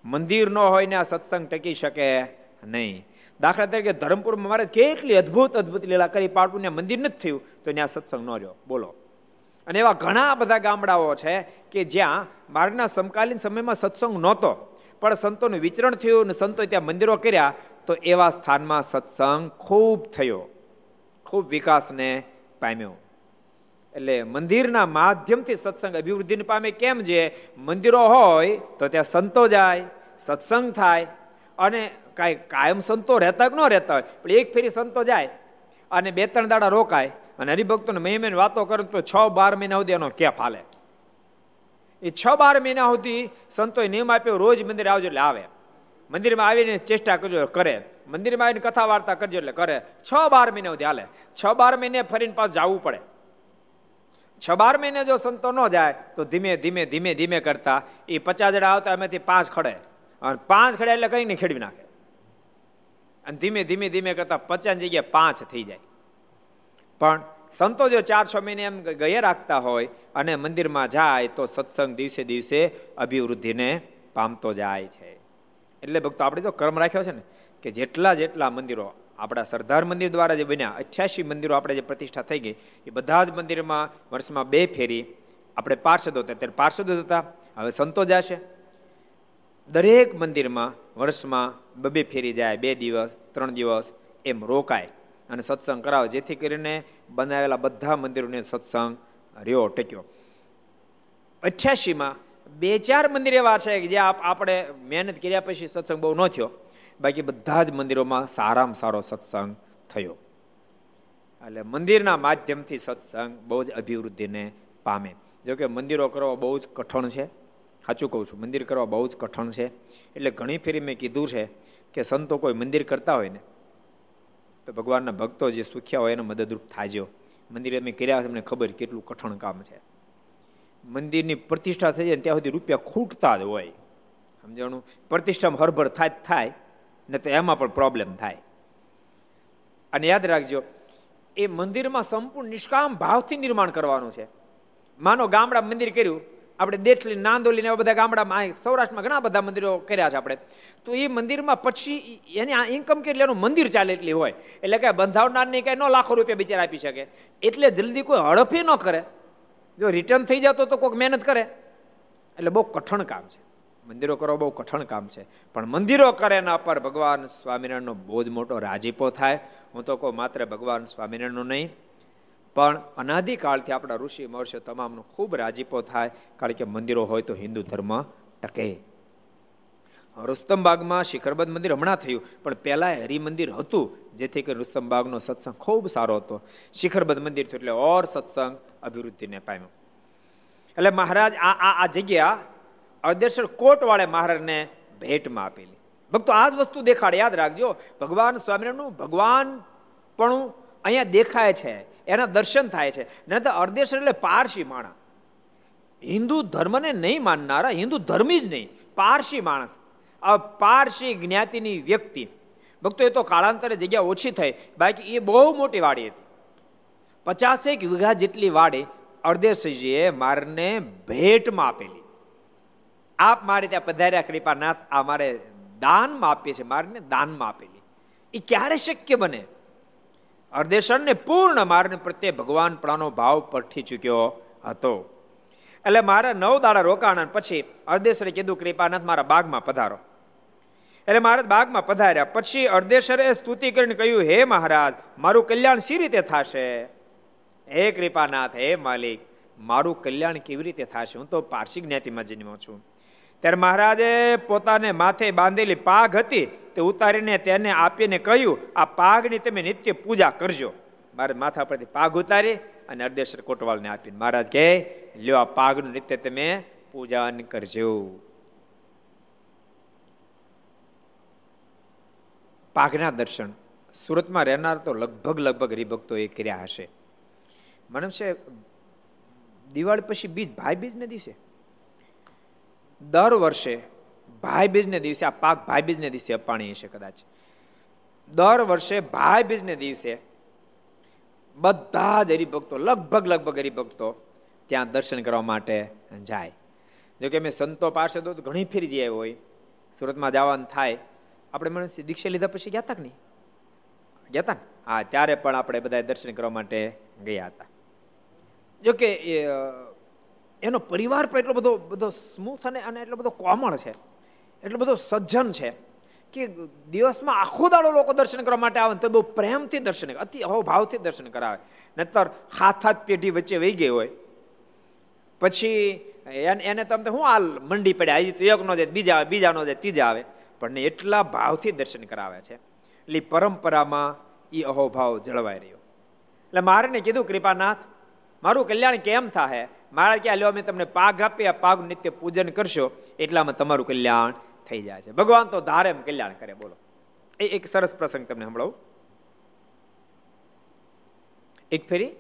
મંદિર ન હોય ને આ સત્સંગ ટકી શકે નહીં. દાખલા તરીકે ધરમપુરમાં મારે કેટલી અદભુત અદભુત લીલા કરી પાટું ને મંદિર નથી થયું, તો ત્યાં સત્સંગ ન રહ્યો. બોલો. અને એવા ઘણા બધા ગામડાઓ છે કે જ્યાં માર્ગના સમકાલીન સમયમાં સત્સંગ નહોતો, પણ સંતોનું વિચરણ થયું અને સંતો ત્યાં મંદિરો કર્યા તો એવા સ્થાનમાં સત્સંગ ખૂબ થયો. ખૂબ વિકાસને પામ્યો. એટલે મંદિરના માધ્યમથી સત્સંગ અભિવૃદ્ધિને પામે કેમ છે મંદિરો હોય તો ત્યાં સંતો જાય, સત્સંગ થાય અને કાંઈ કાયમ સંતો રહેતા કે ન રહેતા હોય, પણ એક ફેરી સંતો જાય અને બે ત્રણ દાડા રોકાય અને હરિભક્તોને મહિમે વાતો કરે તો છ બાર મહિના સુધી એનો કેફ હાલે. એ છ બાર મહિના સુધી સંતોએ નિયમ આપ્યો, રોજ મંદિર આવજો એટલે આવે. મંદિરમાં આવીને ચેષ્ટા કરજો, કરે. મંદિરમાં આવીને કથા વાર્તા કરજો એટલે કરે. છ બાર મહિને સુધી હાલે. છ બાર મહિને ફરીને પાછું જવું પડે. છ બાર મહિને જો સંતો ન જાય, તો ધીમે ધીમે ધીમે ધીમે કરતા. એ પચાસ જણા આવતા એમાંથી પાંચ ખડે. અને પાંચ ખડે એટલે કંઈ નહીં ખેડવી નાખે. અને ધીમે ધીમે ધીમે કરતા પચાસ જગ્યાએ પાંચ થઈ જાય. પણ સંતો જો ચાર, છ મહિને એમ ગયા રાખતા હોય અને મંદિરમાં જાય, તો સત્સંગ દિવસે દિવસે અભિવૃદ્ધિને પામતો જાય છે. એટલે ભક્તો, આપણે જો કર્મ રાખ્યો છે ને, કે જેટલા જેટલા મંદિરો આપણા સરદાર મંદિર દ્વારા જે બન્યા, અઠ્યાસી મંદિરો આપણે જે પ્રતિષ્ઠા થઈ ગઈ, એ બધા જ મંદિરમાં વર્ષમાં બે ફેરી આપણે પાર્ષદો હતા. ત્યારે પાર્ષદો હતા, હવે સંતો જશે. દરેક મંદિરમાં વર્ષમાં બબે ફેરી જાય, બે દિવસ, ત્રણ દિવસ, એમ રોકાય. અને સત્સંગ કરાવે, જેથી કરીને બનાવેલા બધા મંદિરોને સત્સંગ રહ્યો, ટક્યો. અઠ્યાસીમાં બે ચાર મંદિર એવા છે કે જે આપણે મહેનત કર્યા પછી સત્સંગ બહુ ન થયો. બાકી બધા જ મંદિરોમાં સારામાં સારો સત્સંગ થયો. એટલે મંદિરના માધ્યમથી સત્સંગ બહુ જ અભિવૃદ્ધિને પામે. જોકે મંદિરો કરવા બહુ જ કઠણ છે. સાચું કહું છું, મંદિર કરવા બહુ જ કઠણ છે. એટલે ઘણી ફેરી મેં કીધું છે કે સંતો કોઈ મંદિર કરતા હોય ને, તો ભગવાનના ભક્તો જે સુખ્યા હોય એને મદદરૂપ થાજો. મંદિર અમે કર્યા છે ખબર કેટલું કઠણ કામ છે. મંદિરની પ્રતિષ્ઠા થઈ જાય ત્યાં સુધી રૂપિયા ખૂટતા જ હોય. સમજાણું? પ્રતિષ્ઠામાં હરભર થાય થાય ને તો એમાં પણ પ્રોબ્લેમ થાય. અને યાદ રાખજો, એ મંદિરમાં સંપૂર્ણ નિષ્કામ ભાવથી નિર્માણ કરવાનું છે. માનો ગામડા મંદિર કર્યું, આપણે દેઠલી, નાંદોલી ને બધા ગામડામાં સૌરાષ્ટ્રમાં ઘણા બધા મંદિરો કર્યા છે આપણે. તો એ મંદિરમાં પછી એની આ ઇન્કમ કેટલી, એનું મંદિર ચાલે એટલી હોય. એટલે કે બંધાવનારની કાંઈ ન લાખો રૂપિયા બિચારા આપી શકે. એટલે જલ્દી કોઈ હડફી ન કરે. જો રિટર્ન થઈ જતો તો કોઈક મહેનત કરે. એટલે બહુ કઠણ કામ છે. મંદિરો કરો બહુ કઠણ કામ છે. પણ મંદિરો કરે એના પર ભગવાન સ્વામિનારાયણનો બહુ જ મોટો રાજીપો થાય. હું તો કહું માત્ર ભગવાન સ્વામિનારાયણનો નહીં. પણ અનાદિકાળથી આપણા ઋષિ મહર્ષિ તમામનો ખૂબ રાજીપો થાય. કારણ કે મંદિરો હોય તો હિન્દુ ધર્મ ટકે. રુસ્તમબાગમાં શિખરબદ મંદિર હમણાં થયું, પણ પહેલાં હરિમંદિર હતું, જેથી કરી રુસ્તમબાગનો સત્સંગ ખૂબ સારો હતો. શિખરબદ્ધ મંદિર થયું એટલે ઓર સત્સંગ અભિવૃદ્ધિને પામ્યો. એટલે મહારાજ આ આ આ જગ્યા અર્દેશ્વર કોટવાળે મહારાજને ભેટમાં આપેલી. ભક્તો, આ જ વસ્તુ દેખાડે, યાદ રાખજો, ભગવાન સ્વામિનારાયણનું ભગવાન પણ અહીંયા દેખાય છે, એના દર્શન થાય છે. નહીં તો અર્ધેશ્વર એટલે પારસી માણસ. હિન્દુ ધર્મને નહીં માનનારા, હિન્દુ ધર્મી જ નહીં, પારસી માણસ. આ પારસી જ્ઞાતિની વ્યક્તિ. ભક્તો, એ તો કાળાંતરે જગ્યા ઓછી થઈ. બાકી એ બહુ મોટી વાડી હતી. પચાસેક વીઘા જેટલી વાડી અર્ધેશજીએ મારને ભેટમાં આપેલી. આપ મારે ત્યાં પધાર્યા, કૃપાનાથ, આ મારે દાનમાં આપીએ છે મારને દાનમાં આપેલી. એ ક્યારે શક્ય બને? અર્ધેશરને પૂર્ણ માર્ગ પ્રત્યે ભગવાન પ્રાણો ભાવ પરઠી ચૂક્યો હતો. એટલે મારા નવ દાડા રોકાણ પછી અર્ધેશરે કીધું, કૃપાનાથ, મારા બાગમાં પધારો. એટલે મહારાજ બાગમાં પધાર્યા. પછી અર્ધેશ્વરે સ્તુતિ કરીને કહ્યું, હે મહારાજ, મારું કલ્યાણ સી રીતે થશે? હે કૃપાનાથ, હે માલિક, મારું કલ્યાણ કેવી રીતે થશે? હું તો પારસી જ્ઞાતિમાં જન્મ્યો છું. ત્યારે મહારાજે પોતાને માથે બાંધેલી પાઘ હતી, તે ઉતારીને તેને આપીને કહ્યું, આ પાઘની તમે નિત્ય પૂજા કરજો. મારે માથા પરથી પાઘ ઉતારી અને અર્ધેશ્વર કોટવાલને આપીને મહારાજ કહે, લ્યો, આ પાઘનું નિત્ય તમે પૂજન કરજો. પાઘના દર્શન. સુરતમાં રહેનાર તો લગભગ લગભગ હરિભક્તો એ કર્યા હશે. મને છે દિવાળી પછી બીજ ભાઈ બીજને દિવસે? દર વર્ષે ભાઈ બીજને દિવસે, આ પાક ભાઈ બીજને દિવસે અપાણી હશે કદાચ. દર વર્ષે ભાઈ બીજને દિવસે બધા જ હરિભક્તો, લગભગ લગભગ હરિભક્તો ત્યાં દર્શન કરવા માટે જાય. જોકે મેં સંતો પાસે તો ઘણી ફેરી જઈ હોય. સુરતમાં જવાનું થાય. આપણે મને દીક્ષા લીધા પછી ગયા હતા કે નહીં? ગયા હતા ને? હા ત્યારે પણ આપણે બધા દર્શન કરવા માટે ગયા હતા. જો કે એનો પરિવાર પણ એટલો બધો બધો સ્મૂથ અને અને એટલો બધો કોમળ છે. એટલો બધો સજ્જન છે કે દિવસમાં આખો દાડો લોકો દર્શન કરવા માટે આવે તો બહુ પ્રેમથી દર્શન અતિ અહોભાવથી દર્શન કરાવે. નતર હાથ હાથ પેઢી વચ્ચે વહી ગઈ હોય. પછી એને એને તમે હું હાલ મંડી પડ્યા હજી તો એક નો જાય બીજા બીજા નો જાય ત્રીજા આવે. પણ એટલા ભાવથી દર્શન કરાવે છે. એટલે પરંપરામાં એ અહોભાવ જળવાઈ રહ્યો. એટલે મારે કીધું, કૃપાનાથ, મારું કલ્યાણ કેમ થાય મારા ક્યાં લ્યો, અમે તમને પાગ આપીએ પાગ નિત્ય પૂજન કરશો, એટલામાં તમારું કલ્યાણ થઈ જાય છે. ભગવાન તો ધારે કલ્યાણ કરે, બોલો. એ એક સરસ પ્રસંગ તમને સંભળાવું. એક ફેરી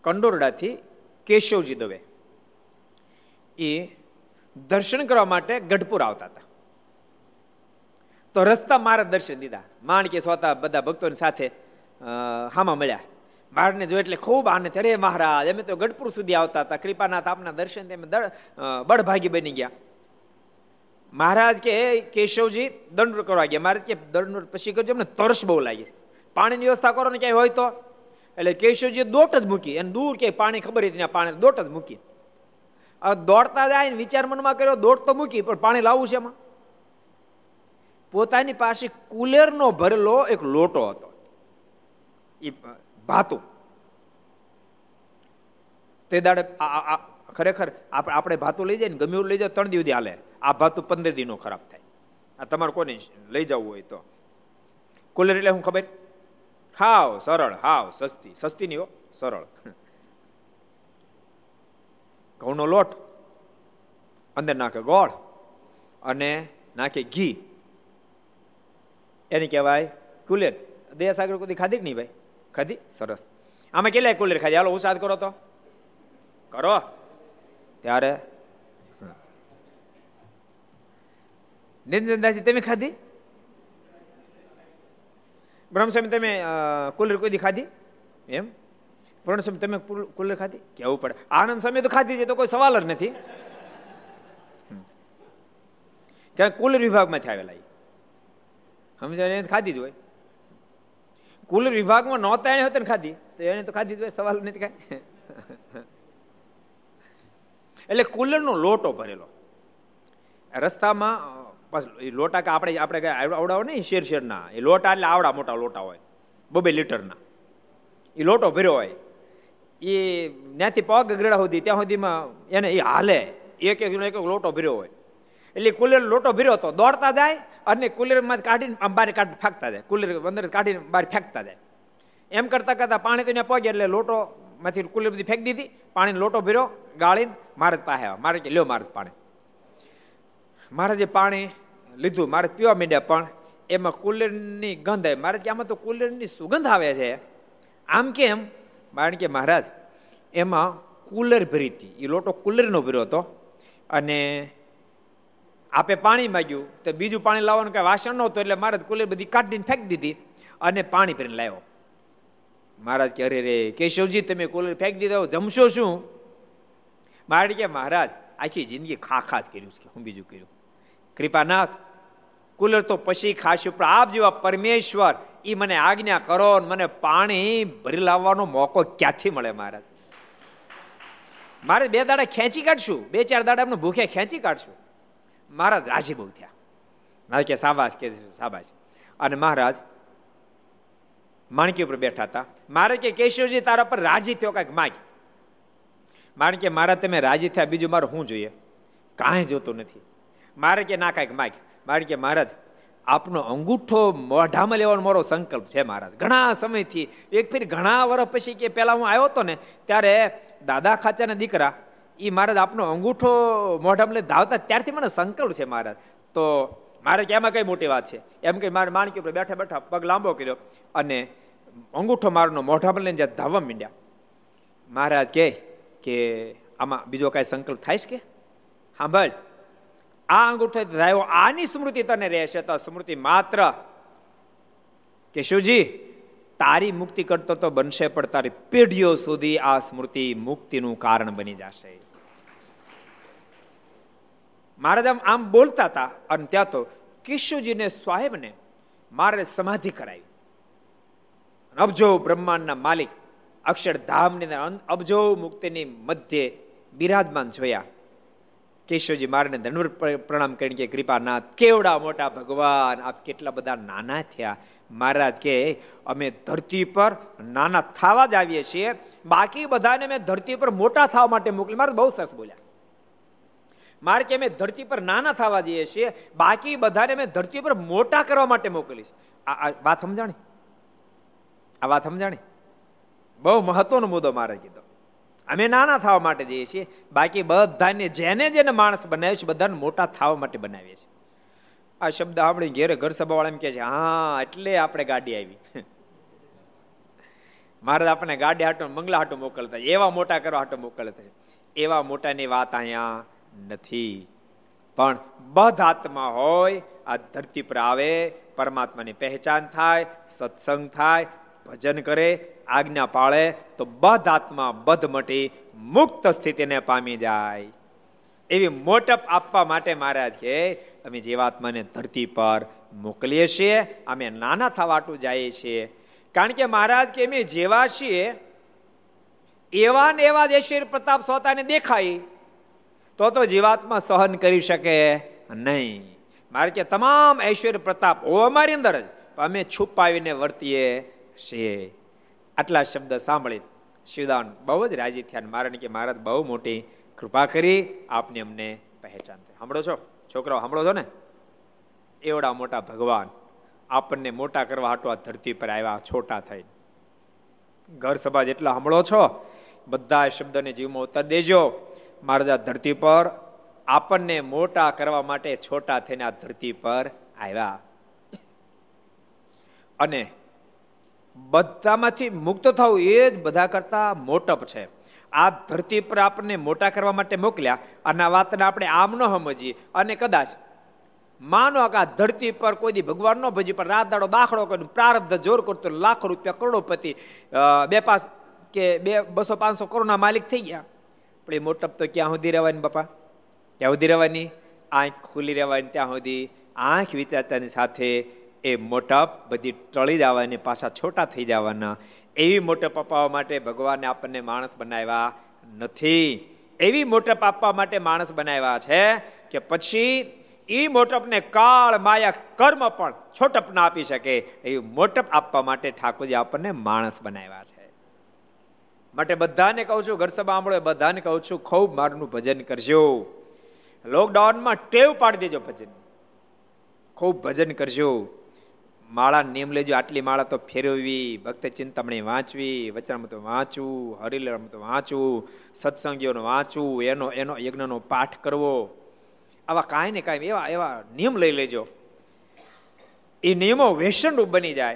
કંડોરડાથી કેશવજી દવે. એ દર્શન કરવા માટે ગઢપુર આવતા હતા. તો રસ્તા મારા દર્શન દીધા. માણકે સોતા બધા ભક્તોની સાથે હામાં મળ્યા. બાળને જો એટલે ખૂબ આનંદ અરે મહારાજ, અમે તો ગઢપુર સુધી આવતા હતા. કૃપાનાથ આપના દર્શન તેમ બળભાગી બની ગયા. મહારાજ કે કેશવજી દંડ કરવા ગયા. મહારાજ કે દંડ પછી કરજો. અમને તરસ બહુ લાગી. પાણીની વ્યવસ્થા કરો ને ક્યાંય હોય તો. એટલે કેશવજી દોટ જ મૂકી. અને દૂર કે પાણી ખબર હતી પાણી દોટ જ મૂકી. દોડતા જાય ને વિચાર મનમાં કર્યો, દોટ તો મૂકી, પણ પાણી લાવવું છે એમાં? પોતાની પાસે કુલેરનો ભરેલો એક લોટો હતો. એ ભાતું. તે દાડે ખરેખર આપણે ભાતું લઈ જાય ને ગમે લઈ જાય ત્રણ દિવસ હાલે. આ ભાતું પંદર દિનો ખરાબ થાય. આ તમારે કોને લઈ જવું હોય તો. કુલેર એટલે હું ખબર? હાવ, સરળ, હાવ, સસ્તી. સસ્તી નહીં હો, સરળ. ઘઉંનો લોટ. અંદર નાખે ગોળ. અને નાખે ઘી. એને કહેવાય કુલેર. દયા સાગર કુદી ખાધી નહીં ભાઈ? ખાધી? સરસ. આમાં કેટલાય કુલેર ખાધી? હાલો ઉછાદ કરો તો. કરો. ત્યારે નિરંજનદાસજી તમે ખાધી? બ્રહ્મસ્વામી, તમે કુલર કોઈ ખાધી? એમ? પૂર્ણ સમય તમે કુલર ખાધી? કેવું પડે? આનંદ સમય તો ખાધી છે, તો કોઈ સવાલ જ નથી. ક્યાંક કુલર વિભાગમાંથી આવેલા સમજાય ખાધી જ હોય. કુલર વિભાગમાં નહોતા એને હતા ને ખાધી. તો એને તો ખાધી જ હોય, સવાલ નથી કાંઈ. એટલે કુલરનો લોટો ભરેલો. રસ્તામાં લોટા કે આપણે આપણે આવડાવો નહીં શેર શેરના. એ લોટા એટલે આવડા મોટા લોટા હોય. બબે લીટરના. એ લોટો ભર્યો હોય. એ ત્યાંથી પગ ગરડા સુધી, ત્યાં સુધીમાં એને એ હાલે. એક એક એક લોટો ભર્યો હોય. એટલે કુલર લોટો ભર્યો હતો દોડતા જાય અને કુલરમાંથી કાઢીને આમ બહાર કાઢી ફેંકતા જાય. કુલર અંદર કાઢીને બહાર ફેંકતા જાય. એમ કરતા કરતા પાણી તો ત્યાં પગે એટલે લોટો માંથી કુલર બધી ફેંકી દીધી. પાણીનો લોટો ભર્યો, ગાળીને મારે પાસે મારે કે, લ્યો મારે પાણી. મારે જે પાણી લીધું. મારે પીવા માંડ્યા, પણ એમાં કુલરની ગંધ આવે. મારે કે, આમાં તો કુલરની સુગંધ આવે છે. આમ કેમ? કારણ કે, મહારાજ, એમાં કુલર ભરી હતી. એ લોટો કુલરનો ભર્યો હતો અને આપે પાણી માગ્યું તો બીજું પાણી લાવવાનું કઈ વાસણ નહોતું એટલે મારે કુલર બધી કાઢીને ફેંકી દીધી અને પાણી ભરીને લાવ્યો. મહારાજ કે, અરે રે કેશવજી, તમે કુલર ફેંકી દીધો જમશો શું? મારે કે, મહારાજ, આખી જિંદગી ખા ખા જ કર્યું છે, હું બીજું કર્યું. કૃપાનાથ, કુલર તો પછી ખાશું, પણ આપ જેવા પરમેશ્વર એ મને આજ્ઞા કરો મને પાણી ભરી લાવવાનો મોકો ક્યાંથી મળે, મહારાજ? મારે બે દાડા ખેંચી કાઢશું, બે ચાર દાડા એમને ભૂખે ખેંચી કાઢશું. મહારાજ રાજી બહુ થયા. મારે કે સાબાશ કે સાબાશ અને મહારાજ માણકી ઉપર બેઠા હતા. મારે કે કેશવજી તારા પર રાજી થયો કાંઈક માગ. મારે કે મારા તમે રાજી થયા, બીજું મારું શું જોઈએ? કાંઈ જોતું નથી. મારે કે ના કાંઈક માગ. મારે કે મહારાજ, આપનો અંગૂઠો મોઢામાં લેવાનો મારો સંકલ્પ છે મહારાજ. ઘણા સમયથી, એક ફેર ઘણા વર્ષ પછી કે પહેલા હું આવ્યો હતો ને, ત્યારે દાદા ખાચાના દીકરા એ મહારાજ આપનો અંગૂઠો મોઢામાં લઈને ધાવતા ત્યારથી મને સંકલ્પ છે મહારાજ તો મારે કે એમાં કઈ મોટી વાત છે? એમ કે મારે માણકી ઉપર બેઠા બેઠા પગ લાંબો કર્યો અને અંગૂઠો મારનો મોઢામાં લઈને જ્યાં ધાવવા માંડ્યા. મહારાજ કહે કે આમાં બીજો કાંઈ સંકલ્પ થાય છે કે? ભાઈ આ અંગૂઠો ધાયો આની સ્મૃતિ તને રહેશે તો સ્મૃતિ માત્ર કે શિવજી તારી મુક્તિ કરતો તો બનશે પણ તારી પેઢીઓ સુધી આ સ્મૃતિ મુક્તિનું કારણ બની જશે. મહારાજ આમ આમ બોલતા હતા અને ત્યાં તો કિશુજીને સ્વાહેબને મારે સમાધિ કરાવી અબજો બ્રહ્માંડના માલિક અક્ષરધામની અબજો મુક્તિની મધ્યે બિરાજમાન જોયા. કેશવજી મારને ધનુર પ્રણામ કરીને કે, કૃપાનાથ, કેવડા મોટા ભગવાન, આપ કેટલા બધા નાના થયા. મહારાજ કે, અમે ધરતી પર નાના થવા જ આવીએ છીએ. બાકી બધાને મેં ધરતી પર મોટા થવા માટે મોકલી. મારે બહુ સરસ બોલ્યા. મારે કે અમે ધરતી પર નાના થવા જઈએ છીએ, બાકી બધાને મેં ધરતી પર મોટા કરવા માટે મોકલીશ આ વાત સમજાણી? આ વાત સમજાણી? બહુ મહત્વનો મુદ્દો મારે કીધો. અમે નાના થવા માટે જઈએ છીએ, બાકી બધાને જેને જેને માણસ બનાવે છે, બધાને મોટા થવા માટે બનાવીએ છીએ. આ શબ્દ આપણે ઘેરે ઘર સભાવાળા એમ કે છે, હા, એટલે આપણે ગાડી આવી. [laughs] મારે આપણે ગાડી હાટો મંગલા હાટો મોકલતા એવા મોટા કરવા હાટો મોકલતા એવા મોટાની વાત અહીંયા નથી. પણ બધ આત્મા હોય, આ ધરતી પર આવે, પરમાત્માની પહેચાન થાય, સત્સંગ થાય, ભજન કરે, આજ્ઞા પાળે, તો બધ આત્મા બધ મટી મુક્ત સ્થિતિને પામી જાય. એવી મોટપ આપવા માટે મહારાજ કે અમે જીવાત્માને ધરતી પર મોકલીએ છીએ, અમે નાના થવાટું જઈએ છીએ. કારણ કે મહારાજ કે અમે જેવા છીએ, એવા ને એવા જ પ્રતાપ સ્વતાને દેખાય. તો તો જીવાત્મા સહન કરી શકે. નહીં. મારે કે તમામ ઐશ્વર્ય પ્રતાપ ઓ અમારી અંદર જ. અમે છુપાવીને વર્તીએ છીએ. આટલા શબ્દ સાંભળી શિવદાન બહુ જ રાજી થયા મારે કે મહારાજ બહુ મોટી કૃપા કરી આપને અમને પહેચાન સાંભળો છો? છોકરાઓ, સાંભળો છો ને? એવડા મોટા ભગવાન આપણને મોટા કરવા હાટો આ ધરતી પર આવ્યા, છોટા થઈ ઘર સભા જેટલા સાંભળો છો બધા શબ્દને જીવમાં ઉતર દેજો. મહારાજ ધરતી પર આપણને મોટા કરવા માટે છોટા થઈને આ ધરતી પર આવ્યા. અને બધામાંથી મુક્ત થવું એ જ બધા કરતા મોટપ છે. આ ધરતી પર આપણને મોટા કરવા માટે મોકલ્યા અને આ વાતને આપણે આમ ન સમજીએ. અને કદાચ માનો કે આ ધરતી પર કોઈ દી ભગવાન ન ભજી, પણ રાત દાડો બાખડો કર્યો પ્રારબ્ધ જોર કરતો લાખો રૂપિયા કરોડોપતિ બે પાંચ કે બે, બસો પાંચસો કરોડના માલિક થઈ ગયા. પણ એ મોટપ તો ક્યાં સુધી રહેવાની બાપા? ક્યાં સુધી રહેવાની? આંખ ખુલી રહેવાની ત્યાં સુધી. આંખ વિચારતાની સાથે એ મોટપ બધી ટળી જવાની, પાછા છોટા થઈ જવાના. એવી મોટપ અપાવવા માટે ભગવાને આપણને માણસ બનાવ્યા નથી. એવી મોટપ આપવા માટે માણસ બનાવ્યા છે કે પછી એ મોટપને કાળ માયા કર્મ પણ છોટપ ના આપી શકે. એવી મોટપ આપવા માટે ઠાકોરજી આપણને માણસ બનાવ્યા છે. માટે બધાને કહું છું, ઘર સભા સાંભળો, બધાને કહું છું, ખૂબ મારનું ભજન કરજો. લોકડાઉનમાં ટેવ પાડી દેજો ભજન. ખૂબ ભજન કરજો. માળા નિયમ લેજો, આટલી માળા તો ફેરવવી, ભક્ત ચિંતામણી વાંચવી, વચનામૃત વાંચવું હરિલમૃત વાંચવું, સત્સંગીઓનો વાંચવું, એનો એનો યજ્ઞનો પાઠ કરવો. આવા કાંઈ ને કાંઈ એવા એવા નિયમ લઈ લેજો. એ નિયમો વેસનરૂપ બની જાય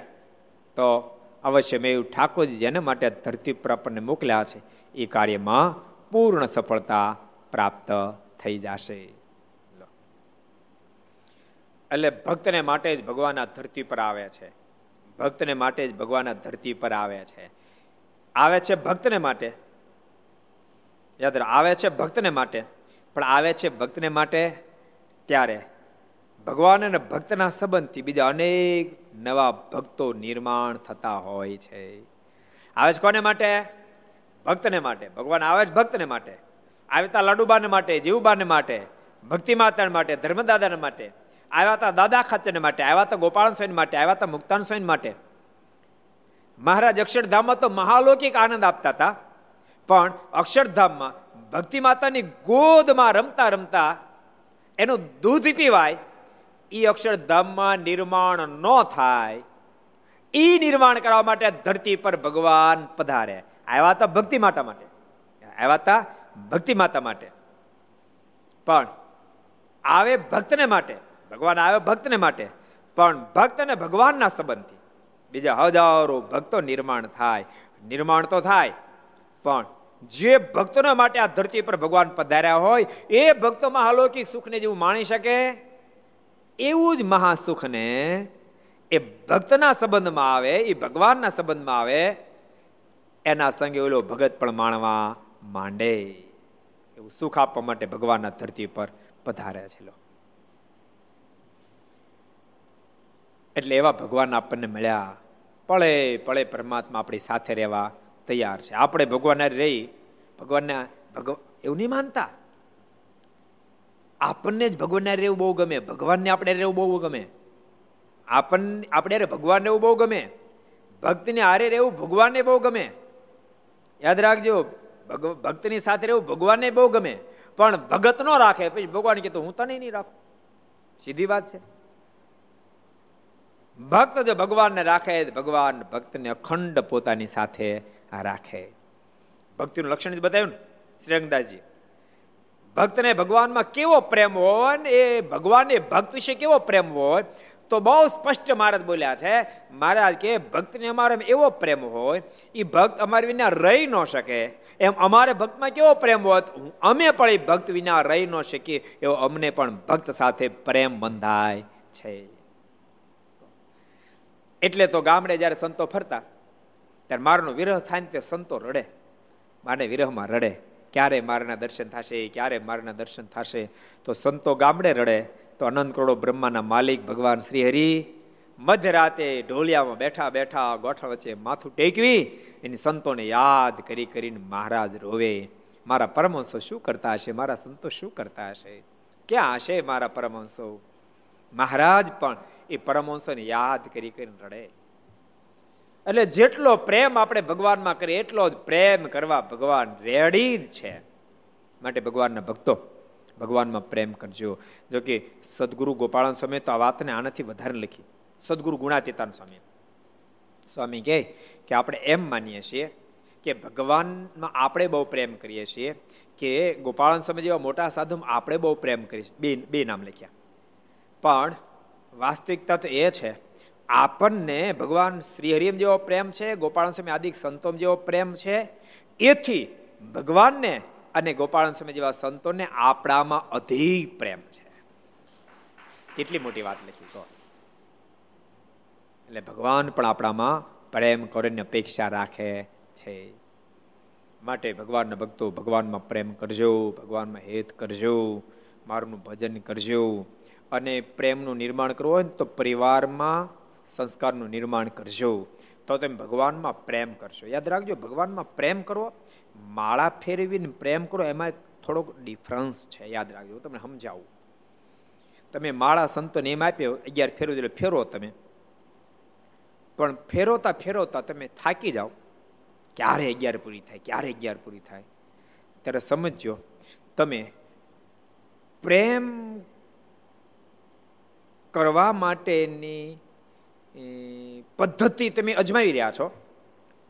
તો અવશ્ય મેં એવું ઠાકોરજી જેને માટે ધરતી પર આપણને મોકલ્યા છે, એ કાર્યમાં પૂર્ણ સફળતા પ્રાપ્ત થઈ જશે. એટલે ભક્તને માટે જ ભગવાન આ ધરતી પર આવે છે. ભક્તને માટે જ ભગવાન આ ધરતી પર આવે છે. આવે છે ભક્તને માટે. યાદ આવે છે ભક્તને માટે. પણ આવે છે ભક્તને માટે ત્યારે ભગવાન અને ભક્તના સંબંધથી બીજા અનેક નવા ભક્તો નિર્માણ થતા હોય છે. આવે છે કોને માટે? ભક્તને માટે. ભગવાન આવે છે ભક્તને માટે. આવતા લાડુબાને માટે, જીવબાને માટે ભક્તિ માતા માટે, ધર્મદાદાને માટે. આવ્યા હતા દાદા ખાચરને માટે, આવ્યા હતા ગોપાલ સ્વામી માટે, આવ્યા હતા મુક્તાન સ્વામી માટે. મહારાજ અક્ષરધામમાં તો મહાલૌકિક આનંદ આપતા હતા પણ અક્ષરધામમાં ભક્તિ માતાની ગોદમાં રમતા રમતા એનું દૂધ પીવાય એ અક્ષરધામમાં નિર્માણ ન થાય. એ નિર્માણ કરવા માટે ધરતી પર ભગવાન પધારે. આવ્યા હતા ભક્તિ માતા માટે. આવ્યા હતા ભક્તિ માતા માટે. પણ આવે ભક્તને માટે. ભગવાન આવે ભક્તને માટે. પણ ભક્ત અને ભગવાનના સંબંધથી. બીજા હજારો ભક્તો નિર્માણ થાય. નિર્માણ તો થાય. પણ જે ભક્તોના માટે આ ધરતી પર ભગવાન પધાર્યા હોય, એ ભક્તોમાં અલૌકિક સુખને જેવું માણી શકે? એવું જ મહાસુખને એ ભક્તના સંબંધમાં આવે, એ ભગવાનના સંબંધમાં આવે, એના સંગે ઓલો ભગત પણ માણવા માંડે. એવું સુખ આપવા માટે ભગવાનના ધરતી પર પધાર્યા છે એટલે એવા ભગવાન આપણને મળ્યા. પળે પળે પરમાત્મા આપણી સાથે રહેવા તૈયાર છે. આપણે ભગવાન રહી, ભગવાનને ભગવાન એવું નહીં માનતા? આપણને જ ભગવાનને રહેવું બહુ ગમે. ભગવાનને આપણે રહેવું બહુ ગમે. આપણને આપણે અરે ભગવાન રહેવું બહુ ગમે. ભક્તને હારે રહેવું ભગવાનને બહુ ગમે. યાદ રાખજો ભક્તની સાથે રહેવું ભગવાનને બહુ ગમે. પણ ભગત ન રાખે, પછી ભગવાન કહેતો હું તને નહીં રાખું. સીધી વાત છે. ભક્ત જો ભગવાનને રાખે ભગવાન ભક્તને અખંડ પોતાની સાથે રાખે. ભક્તિનું લક્ષણ જ બતાવ્યું ને શ્રીરંગદાસજી ભક્તને ભગવાનમાં કેવો પ્રેમ હોય ને એ ભગવાનને ભક્ત વિશે કેવો પ્રેમ હોય તો બહુ સ્પષ્ટ મહારાજ બોલ્યા છે, મહારાજ, કે ભક્તને અમારે એવો પ્રેમ હોય એ ભક્ત અમારા વિના રહી ન શકે. એમ અમારે ભક્તમાં કેવો પ્રેમ હોત? અમે પણ એ ભક્ત વિના રહી ન શકીએ. એવો અમને પણ ભક્ત સાથે પ્રેમ બંધાય છે. એટલે તો ગામડે જ્યારે સંતો ફરતા, ત્યારે મારનો વિરહ થાય ને તે સંતો રડે. મારે વિરહમાં રડે. ક્યારે મારના દર્શન થશે ક્યારે મારના દર્શન થશે? તો સંતો ગામડે રડે, તો અનંત કરોડો બ્રહ્માના માલિક ભગવાન શ્રી હરિ મધરાતે ઢોલિયામાં બેઠા બેઠા ગોઠણ વચ્ચે માથું ટેકવી, એની સંતોને યાદ કરી કરીને મહારાજ રોવે. મારા પરમહંસો શું કરતા હશે? મારા સંતો શું કરતા હશે? ક્યાં હશે મારા પરમહંસો? મહારાજ પણ એ પરમહંસોને યાદ કરી કરીને રડે. એટલે જેટલો પ્રેમ આપણે ભગવાનમાં કરીએ, એટલો જ પ્રેમ કરવા ભગવાન રેડી જ છે. માટે ભગવાનના ભક્તો, ભગવાનમાં પ્રેમ કરજો. જો કે સદગુરુ ગોપાળન સ્વામી તો આ વાતને આનાથી વધારે લખી. સદગુરુ ગુણાતીતાન સ્વામી. સ્વામી કહે કે આપણે એમ માનીએ છીએ કે ભગવાનમાં આપણે બહુ પ્રેમ કરીએ છીએ કે ગોપાળન સ્વામી જેવા મોટા સાધુમાં આપણે બહુ પ્રેમ કરીએ બે બે નામ લખ્યા. પણ વાસ્તવિકતા તો એ છે આપણને ભગવાન શ્રી હરિમ જેવો પ્રેમ છે, ગોપાલ સ્વામી આદિ સંતોમ જેવો પ્રેમ છે, એથી ભગવાનને અને ગોપાલ સ્વામી જેવા સંતોને આપણામાં અધિક પ્રેમ છે. કેટલી મોટી વાત લખી તો. એટલે ભગવાન પણ આપણામાં પ્રેમ કરીને અપેક્ષા રાખે છે. માટે ભગવાનના ભક્તો ભગવાનમાં પ્રેમ કરજો, ભગવાનમાં હેત કરજો, મારું ભજન કરજો. અને પ્રેમનું નિર્માણ કરવું હોય તો પરિવારમાં સંસ્કારનું નિર્માણ કરજો. તો તમે ભગવાનમાં પ્રેમ કરશો. યાદ રાખજો, ભગવાનમાં પ્રેમ કરો, માળા ફેરવીને પ્રેમ કરો, એમાં થોડોક ડિફરન્સ છે. યાદ રાખજો, તમને સમજાવું. તમે માળા સંતો નિયમ આપ્યો, અગિયાર ફેરવો એટલે ફેરો તમે. પણ ફેરવતા ફેરવતા તમે થાકી જાઓ. ક્યારે અગિયાર પૂરી થાય? ક્યારે અગિયાર પૂરી થાય? ત્યારે સમજજો, તમે પ્રેમ કરવા માટેની પદ્ધતિ તમે અજમાવી રહ્યા છો,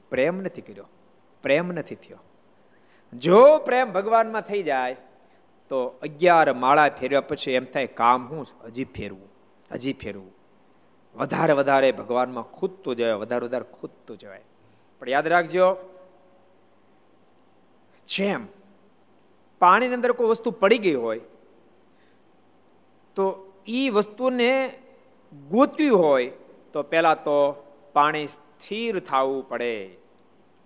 પ્રેમ નથી કર્યો. પ્રેમ નથી થયો. જો પ્રેમ ભગવાનમાં થઈ જાય, તો અગિયાર માળા ફેરવ્યા પછી એમ થાય, કામ હું હજી ફેરવું હજી ફેરવું. વધારે વધારે ભગવાનમાં ખૂદતું જવાય, વધારે વધારે ખૂદતું જવાય. પણ યાદ રાખજો, જેમ પાણીની અંદર કોઈ વસ્તુ પડી ગઈ હોય, તો એ વસ્તુને ગોતવી હોય તો પહેલાં તો પાણી સ્થિર થવું પડે.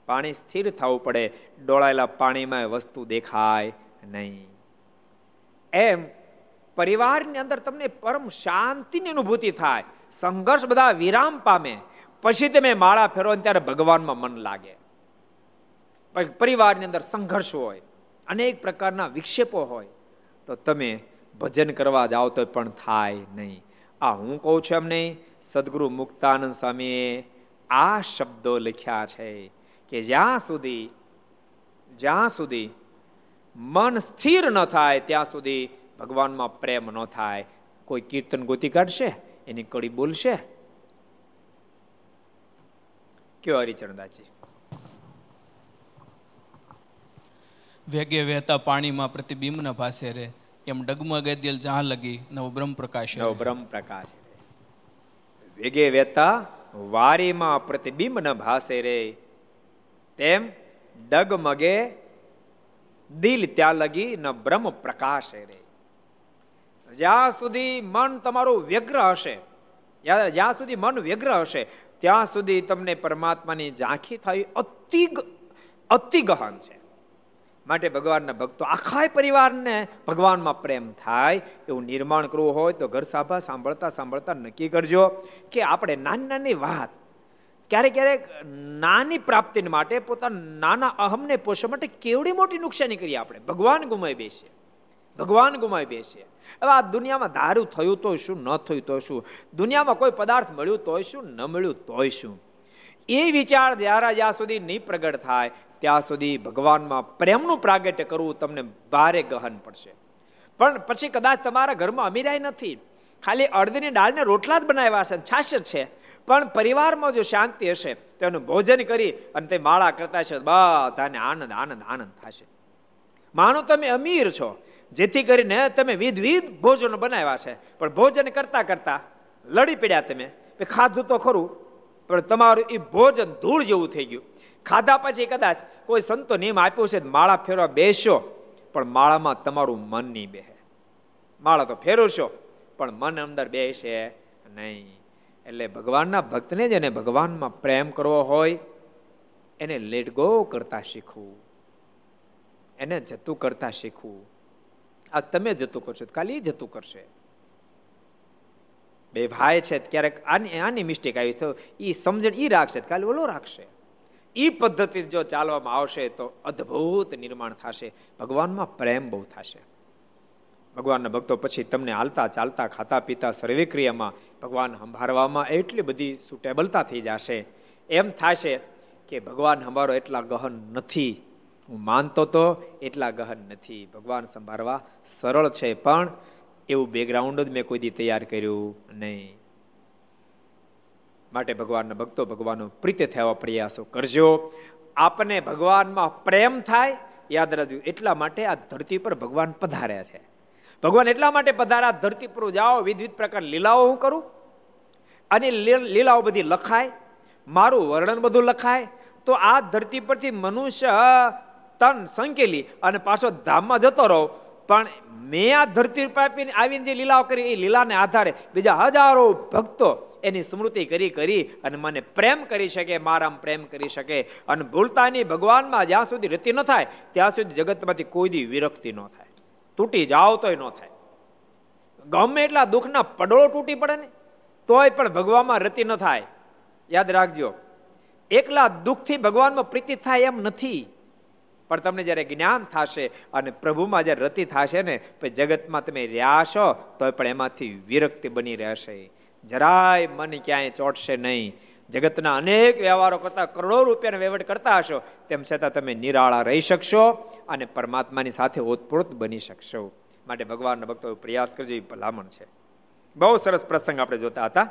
પાણી સ્થિર થવું પડે. ડોળાયેલા પાણીમાં વસ્તુ દેખાય નહીં. એમ પરિવારની અંદર તમને પરમ શાંતિની અનુભૂતિ થાય. સંઘર્ષ બધા વિરામ પામે. પછી તમે માળા ફેરો ત્યારે ભગવાનમાં મન લાગે. પરિવારની અંદર સંઘર્ષ હોય. અનેક પ્રકારના વિક્ષેપો હોય. તો તમે ભજન કરવા જાઓ તો પણ થાય નહીં. આ હું કહું છું એમ નહીં. સદગુરુ મુક્તાનંદ સ્વામીએ આ શબ્દો લખ્યા છે કે જ્યાં સુધી જ્યાં સુધી મન સ્થિર ન થાય ત્યાં સુધી ભગવાનમાં પ્રેમ ન થાય. કોઈ કીર્તન ગોતી કાઢશે એની કડી બોલશે? કયો હરિચરણદાસજી વેગે વહેતા પાણીમાં પ્રતિબિંબ ન ભાસે રે એમ ડગમગે દિલ જહાં લગી નવ બ્રહ્મ પ્રકાશ નવ બ્રહ્મ પ્રકાશ વેગે વેતા વારીમાં પ્રતિબિંબ ન ભાસે રે. તેમ ડગમગે દિલ ત્યાં લગી ન બ્રહ્મ પ્રકાશ રે. જ્યાં સુધી મન તમારું વ્યગ્ર હશે જ્યાં સુધી મન વ્યગ્ર હશે, ત્યાં સુધી તમને પરમાત્માની ઝાંખી થવી અતિ અતિ ગહન છે. માટે ભગવાનના ભક્તો આખા પરિવારને ભગવાનમાં પ્રેમ થાય એવું નિર્માણ કરવું હોય તો ઘર સાભા સાંભળતા સાંભળતા નક્કી કરજો કે આપણે નાની નાની વાત ક્યારેક ક્યારેક નાની પ્રાપ્તિ માટે પોતાના નાના અહમને પોષવા માટે કેવડી મોટી નુકસાની કરીએ આપણે. ભગવાન ગુમાવી બેસીએ ભગવાન ગુમાવી બેસીએ હવે આ દુનિયામાં દારૂ થયું તો શું, ન થયું તો શું? દુનિયામાં કોઈ પદાર્થ મળ્યું તોય શું, ન મળ્યું તોય શું? એ વિચાર દ્વારા જ્યાં સુધી નહીં પ્રગટ થાય ત્યાં સુધી ભગવાનમાં પ્રેમનું પ્રાગટ્ય કરવું તમને ભારે ગહન પડશે. પણ પછી કદાચ તમારા ઘરમાં અમીરાય નથી. ખાલી અડદીની દાળને રોટલા જ બનાવ્યા છે છાશ જ છે. પણ પરિવારમાં જો શાંતિ હશે, તો એનું ભોજન કરી અને તે માળા કરતા છે બધાને આનંદ આનંદ આનંદ થશે. માનો તમે અમીર છો, જેથી કરીને તમે વિધવિધ ભોજનો બનાવ્યા છે. પણ ભોજન કરતા કરતા લડી પડ્યા તમે. ખાધું તો ખરું, પણ તમારું એ ભોજન ધૂળ જેવું થઈ ગયું. ખાધા પછી કદાચ કોઈ સંતો નિયમ આપ્યો છે માળા ફેરવા બેસો, પણ માળામાં તમારું મન નહીં બેસે માળા તો ફેરવશો, પણ મન અંદર બેસે નહીં. એટલે ભગવાનના ભક્તને જ એને ભગવાનમાં પ્રેમ કરવો હોય, એને લેટ ગો કરતા શીખવું. એને જતું કરતા શીખવું. આ તમે જતું કરશો કાલે જતું કરશે. બે ભાઈ છે ક્યારેક આની આની મિસ્ટેક આવી, તો એ સમજણ એ રાખશે કાલે ઓલો રાખશે. એ પદ્ધતિ જો ચાલવામાં આવશે તો અદ્ભુત નિર્માણ થશે. ભગવાનમાં પ્રેમ બહુ થશે. ભગવાનના ભક્તો પછી તમને હાલતા ચાલતા ખાતા પીતા સર્વે ક્રિયામાં ભગવાન સંભાળવામાં એટલી બધી સુટેબલતા થઈ જશે. એમ થશે કે ભગવાન સંભાળો એટલા ગહન નથી. હું માનતો તો એટલા ગહન નથી. ભગવાન સંભાળવા સરળ છે, પણ એવું બેકગ્રાઉન્ડ જ મેં કોઈ દી તૈયાર કર્યું નહીં. માટે ભગવાનના ભક્તો ભગવાનનો પ્રીતે થવા પ્રયાસો કરજો. આપને ભગવાનમાં પ્રેમ થાય, યાદ રાખજો, એટલા માટે આ ધરતી પર ભગવાન પધાર્યા છે. ભગવાન એટલા માટે પધાર્યા, ધરતી પર જાઓ, વિવિધ પ્રકાર લીલાઓ હું કરું. અને લીલાઓ બધી લખાય, મારું વર્ણન બધું લખાય. તો આ ધરતી પરથી મનુષ્ય તન સંકેલી અને પાછો ધામમાં જતો રહો. પણ મેં આ ધરતી પાપીને આવીને જે લીલાઓ કરી, એ લીલાને આધારે બીજા હજારો ભક્તો એની સ્મૃતિ કરી કરી અને મને પ્રેમ કરી શકે, મારામ પ્રેમ કરી શકે. અને ભૂલતાની ભગવાનમાં જ્યાં સુધી રતિ ન થાય, ત્યાં સુધી જગતમાંથી કોઈ દી વિરક્તિ ન થાય. તૂટી જાઓ તોય ન થાય. ગમે એટલા દુઃખના પડોળો તૂટી પડે ને, તોય પણ ભગવાનમાં રતિ ન થાય. યાદ રાખજો, એકલા દુઃખથી ભગવાનમાં પ્રીતિ થાય એમ નથી. પણ તમને જ્યારે જ્ઞાન થશે અને પ્રભુમાં જ્યારે રતિ થશે ને, પછી જગતમાં તમે રહ્યા છો તો પણ એમાંથી વિરક્તિ બની રહેશે. જરાય મન ક્યાંય ચોટશે નહીં. જગતના અનેક વ્યવહારો કરતા કરોડો રૂપિયાનો વહીવટ કરતા હશો, તેમ છતાં તમે નિરાળા રહી શકશો અને પરમાત્માની સાથે ઓતપ્રોત બની શકશો. માટે ભગવાનના ભક્તો પ્રયાસ કરજો, એ ભલામણ છે. બહુ સરસ પ્રસંગ આપણે જોતા હતા.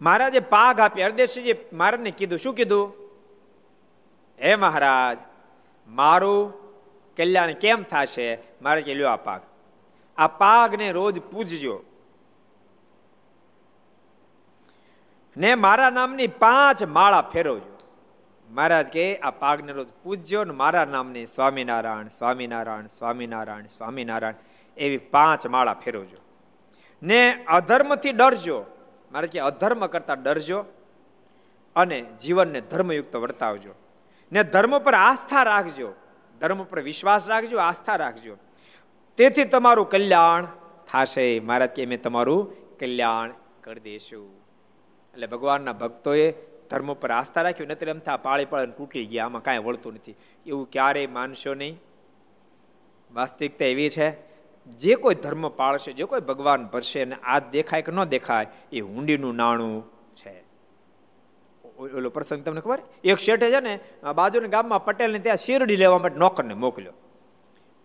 મહારાજે પાઘ આપી હરદેશજી મહારાજને કીધું, શું કીધું? હે મહારાજ, મારું કલ્યાણ કેમ થશે? મારે કે લ્યો આ પાગ આ પાગને રોજ પૂજજો. ને મારા નામની પાંચ માળા ફેરવજો. મહારાજ કે, આ પાગને રોજ પૂજજો ને મારા નામની સ્વામિનારાયણ સ્વામિનારાયણ સ્વામિનારાયણ સ્વામિનારાયણ, એવી પાંચ માળા ફેરવજો. ને અધર્મથી ડરજો. મારે કે, અધર્મ કરતા ડરજો અને જીવનને ધર્મયુક્ત વર્તાવજો. ને ધર્મ પર આસ્થા રાખજો. ધર્મ પર વિશ્વાસ રાખજો, આસ્થા રાખજો. તેથી તમારું કલ્યાણ થશે. મહારાજ કે મેં તમારું કલ્યાણ કરી દઈશું એટલે ભગવાનના ભક્તોએ ધર્મ પર આસ્થા રાખ્યું નથી રમતા પાળી પાળીને તૂટી ગયા, આમાં કાંઈ વળતું નથી. એવું ક્યારેય માનશો નહીં. વાસ્તવિકતા એવી છે, જે કોઈ ધર્મ પાળશે, જે કોઈ ભગવાન ભરશે અને આ દેખાય કે ન દેખાય, એ હુંડીનું નાણું છે. ઓલો પ્રસંગ તમને ખબર? એક શેઠે છે ને બાજુના ગામમાં પટેલને ત્યાં શેરડી લેવા માટે નોકરને મોકલ્યો.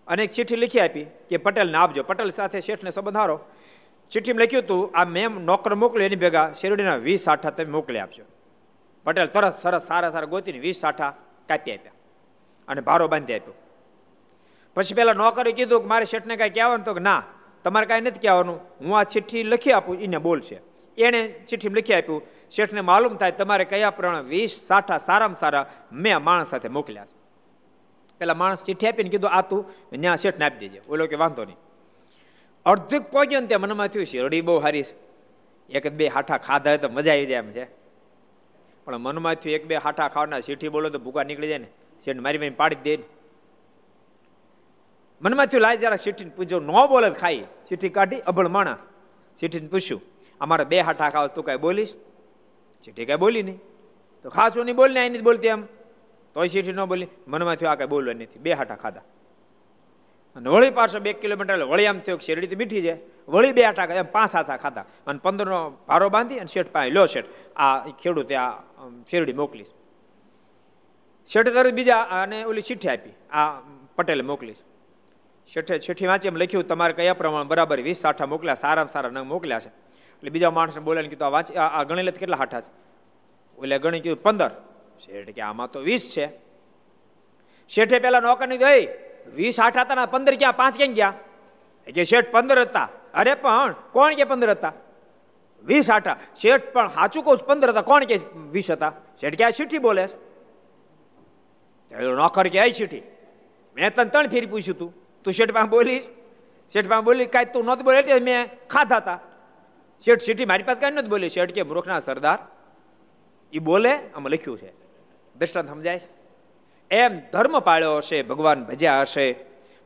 અને એક ચિઠ્ઠી લખી આપી કે પટેલને આપજો. પટેલ સાથે શેઠને સંબંધ હારો. ચિઠ્ઠીમાં લખ્યું હતું, આ મેમ નોકર મોકલ્યો એની ભેગા શેરડીના વીસ આઠા તમે મોકલી આપજો. પટેલ તરત સરસ સારા સારા ગોતીને વીસ આઠા કાપી આપ્યા અને ભારો બાંધી આપ્યો. પછી પેલા નોકરે કીધું કે, મારે શેઠને કાંઈ કહેવાનું તો કે, ના, તમારે કાંઈ નથી કહેવાનું, હું આ ચિઠ્ઠી લખી આપું એને બોલશે એણે ચિઠ્ઠી લખી આપ્યું. શેઠને માલુમ થાય તમારે કયા પ્રમાણે વીસ સાઠા સારામાં સારા મેં માણસ સાથે મોકલ્યા પેલા માણસ ચિઠ્ઠી આપીને કીધું, આ તું ત્યાં શેઠને આપી દેજે. ઓલો કે, વાંધો નહીં. અડધુક પહોંચ્યો ને ત્યાં મનમાં થયું શેરડી બહુ સારી છે. એક બે હાઠા ખાધા તો મજા આવી જાય એમ છે. પણ મનમાં થયું, એક બે હાઠા ખાવાના સીઠી બોલો તો ભૂકા નીકળી જાય ને શેઠ મારી મારી પાડી દે ને. મનમાં થયું, લાય જરા સીઠીને પૂછો ન બોલે ખાઈ. સીઠી કાઢી અભળ માણા. સીઠીને પૂછ્યું, અમારે બે હાઠા ખાવ, તું કાંઈ બોલીશ? સીઠી કાંઈ બોલી નહીં. તો ખાસું નહીં, બોલ ને અહીં બોલતી એમ. તોય સીઠી ન બોલી. મનમાં થયું, આ કાંઈ બોલવા નથી. બે હાઠા ખાધા. અને વળી પાછો બે કિલોમીટર વળી આમ થયો શેરડી મીઠી છે. વળી બે આટા એમ પાંચ આઠા ખાતા અને પંદરનો ભારો બાંધી અને શેઠ પાસે લો શેઠ. આ ખેડૂતે આ શેરડી મોકલીશ શેઠે તરત બીજા અને ઓલી ચિઠ્ઠી આપી. આ પટેલે મોકલીશ શેઠે ચિઠ્ઠી વાંચી એમ લખ્યું, તમારે કયા પ્રમાણે બરાબર વીસ સાઠા મોકલ્યા, સારામાં સારા નંગ મોકલ્યા છે. એટલે બીજા માણસને બોલાવીને કીધું, આ વાંચી, આ ગણી લે કેટલા હાઠા છે? ઓલે ગણી કીધું, પંદર. શેઠ કે, આમાં તો વીસ છે. શેઠે પેલા નોકરની તો વીસ આઠ હતા પંદર ક્યાં? પાંચ ક્યાં ગયા? કે શેઠ પંદર હતા. અરે પણ, કોણ કે પંદર હતા? વીસ આઠા. શેઠ પણ સાચું કહું પંદર હતા. કોણ કે વીસ હતા? શેઠ ક્યાં ચીઠી બોલે નોકર કે આઈ ચીઠી? મેં તને ત્રણ ફેરી પૂછ્યું તું. તું શેઠ પાસે બોલી શેઠ પાસે બોલી કાંઈ તું નહોતું બોલે એટલે મેં ખાધા હતા શેઠ ચીઠી મારી પાસે કાંઈ નથી બોલી. શેઠ કે, મૂર્ખના સરદાર. એ બોલે, આમાં લખ્યું છે. દ્રષ્ટાંત સમજાય છે? એમ ધર્મ પાળ્યો હશે, ભગવાન ભજ્યા હશે.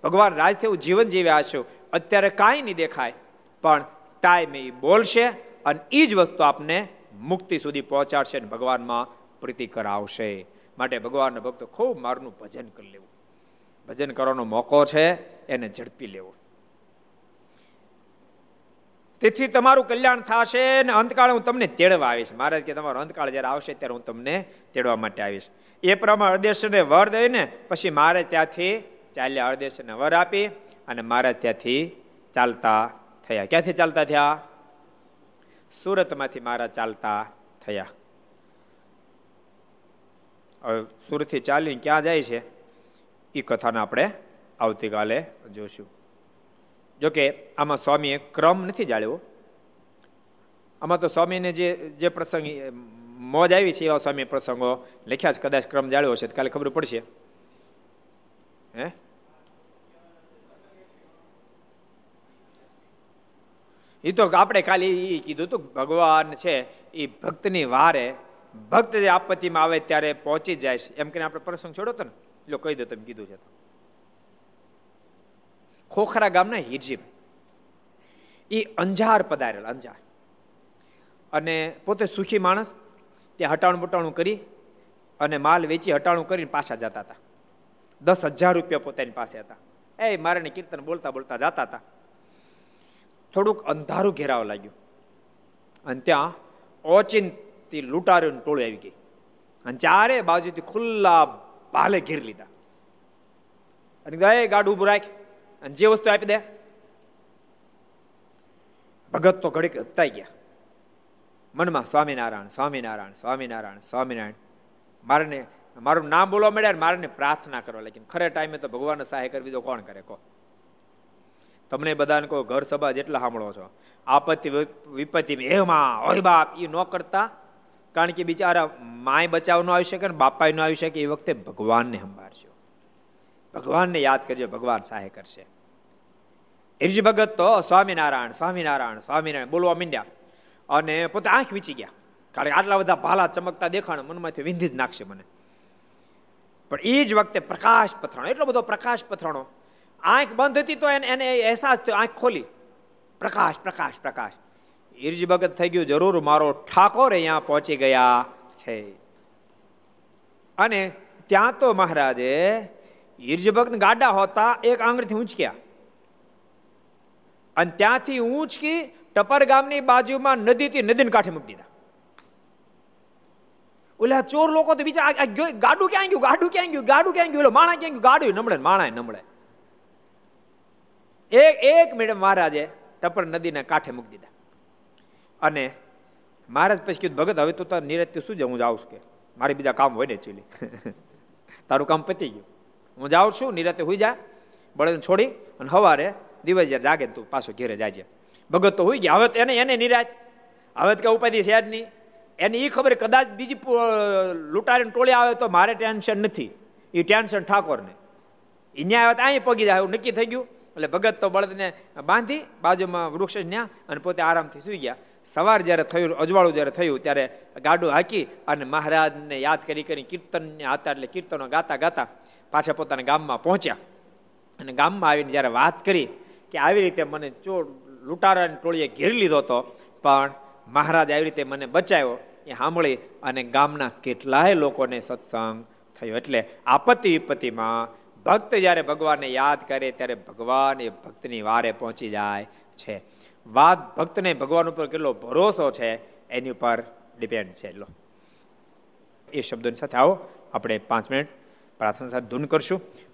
ભગવાન રાજ થયું જીવન જીવ્યા હશે. અત્યારે કાંઈ નહીં દેખાય. પણ ટાઈમ એ બોલશે અને એ જ વસ્તુ આપને મુક્તિ સુધી પહોંચાડશે અને ભગવાનમાં પ્રીતિ કરાવશે. માટે ભગવાનના ભક્તો ખૂબ મારનું ભજન કરી લેવું. ભજન કરવાનો મોકો છે, એને ઝડપી લેવો. તેથી તમારું કલ્યાણ થશે ને અંતકાળ હું તમને તેડવા આવીશ. મહારાજ કે તમારો અંતકાળ જ્યારે આવશે ત્યારે હું તમને તેડવા માટે આવીશ. એ પ્રમાણે અર્દેશને વર દઈને પછી મારે ત્યાંથી ચાલ્યા અર્દેશને વર આપી અને મારે ત્યાંથી ચાલતા થયા. ક્યાંથી ચાલતા થયા? સુરતમાંથી મારા ચાલતા થયા. હવે સુરતથી ચાલીને ક્યાં જાય છે? એ કથાને આપણે આવતીકાલે જોશું. જોકે આમાં સ્વામીએ ક્રમ નથી જાળ્યો. આમાં તો સ્વામીને જે જે પ્રસંગ, મોજ આવી છે એવા સ્વામી પ્રસંગો લખ્યા છે, કદાચ ક્રમ જાળ્યો હશે કાલે ખબર પડશે. હે? એ તો આપણે કાલે એ કીધું હતું ભગવાન છે એ ભક્તની વારે ભક્ત જે આપત્તિમાં આવે ત્યારે પહોંચી જાય છે. એમ કરીને આપણે પ્રસંગ છોડો તો ને. એટલે કહી દો તમે કીધું છે તો. ખોખરા ગામના હિરજીભાઈ એ અંજાર પધારેલ, અંજાર. અને પોતે સુખી માણસ, ત્યાં હટાણું બટાણું કરી અને માલ વેચી હટાણું કરીને પાછા જતા હતા. દસ હજાર રૂપિયા પોતાની પાસે હતા. એ મારાને કીર્તન બોલતા બોલતા જતા હતા. થોડુંક અંધારું ઘેરાવા લાગ્યું. અને ત્યાં ઓચિંતી લૂંટારીઓની ટોળી આવી ગઈ. અને ચારે બાજુથી ખુલ્લા ભાલે ઘેર લીધા. અને ગાય ગાડું ઉભું રાખ. અને જે વસ્તુ આપી દે, ભગત તો ઘડીક અપતાઈ ગયા. મનમાં સ્વામિનારાયણ સ્વામિનારાયણ સ્વામિનારાયણ સ્વામિનારાયણ. મારને, મારું નામ બોલવા મળ્યા મારને પ્રાર્થના કરવા લેકિન ખરે ટાઈમે તો ભગવાન સહાય કરવી તો કોણ કરે, કહો. તમને બધાને કહો, ઘર સભા જેટલા સાંભળો છો. આપત્તિ વિપત્તિ એમાં ઓય બાપ એ ન કરતા. કારણ કે બિચારા માય બચાવ ન આવી શકે ને બાપાય ન આવી શકે, એ વખતે ભગવાનને સંભાળશો ભગવાનને યાદ કરજો, ભગવાન સહાય કરશે. હિરજી ભગત તો સ્વામિનારાયણ સ્વામિનારાયણ સ્વામિનારાયણ, બોલવા માંડ્યા. અને પોતે આંખ વીચી ગયા. કારણ કે આટલા બધા ભાલા ચમકતા દેખાણ મનમાંથી વિંધી જ નાખશે મને. પણ એ જ વખતે પ્રકાશ પથરાણો એટલો બધો પ્રકાશ પથરાણો આંખ બંધ હતી તો એને એને અહેસાસ થયો, આંખ ખોલી. પ્રકાશ પ્રકાશ પ્રકાશ. ઈરજ ભગત થઈ ગયું, જરૂર મારો ઠાકોર અહીંયા પહોંચી ગયા છે. અને ત્યાં તો મહારાજે ઈર્જભક્ત ગાડા હોતા એક આંગળીથી ઊંચક્યા. અને ત્યાંથી ઊંચકી ટપર ગામની બાજુમાં નદીથી નદીને કાંઠે મૂકી દીધા. ઓલા ચોર લોકો તો બીજા ગાડું ક્યાં ગયું, ગાડું ક્યાં ગયું, ગાડું ક્યાં ગયું માણા ક્યાં ગયું, ગાડું નમળે માણા નમળે એક એક મિનિટ મહારાજે ટપર નદીના કાંઠે મૂકી દીધા. અને મહારાજ પછી કીધું, ભગત, હવે તો નિરત્ય શું છે હું જાઉં છું કે. મારે બીજા કામ હોય ને ચીલી. [laughs] તારું કામ પતી ગયું. હું જાઉં છું, નિરાતે હોઈ જા, બળદને છોડી અને સવારે દિવસ જાગે તું પાછો ઘેરે જાજે. ભગત તો હોઈ ગયા. હવે તો એને એને નિરાજ હવે તો કે ઉપાધિ છે જ નહીં. એને એ ખબર કદાચ બીજી લૂંટારીને ટોળી આવે તો મારે ટેન્શન નથી. એ ટેન્શન ઠાકોરને. એ ન્યાય આવે તો અહીં પગી જાય નક્કી થઈ ગયું. એટલે ભગત તો બળદને બાંધી, બાજુમાં વૃક્ષ ન્યા અને પોતે આરામથી સૂઈ ગયા. સવાર જ્યારે થયું, અજવાળું જ્યારે થયું, ત્યારે ગાડું હાકી અને મહારાજને યાદ કરી કરી કીર્તનને હતા એટલે કીર્તનો ગાતા ગાતા પાછા પોતાના ગામમાં પહોંચ્યા. અને ગામમાં આવીને જ્યારે વાત કરી કે આવી રીતે મને ચોર લૂંટારાની ટોળીએ ઘેરી લીધો હતો, પણ મહારાજ આવી રીતે મને બચાવ્યો, એ સાંભળી અને ગામના કેટલાય લોકોને સત્સંગ થયો. એટલે આપત્તિ વિપત્તિમાં ભક્ત જ્યારે ભગવાનને યાદ કરે, ત્યારે ભગવાન એ ભક્તની વારે પહોંચી જાય છે. વાત ભક્તને ભગવાન ઉપર કેટલો ભરોસો છે, એની ઉપર ડિપેન્ડ છે. લો. એ શબ્દોની સાથે આવો. આપણે પાંચ મિનિટ પ્રાર્થના સાથે ધૂન કરશું.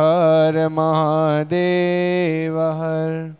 હર મહાદેવ હર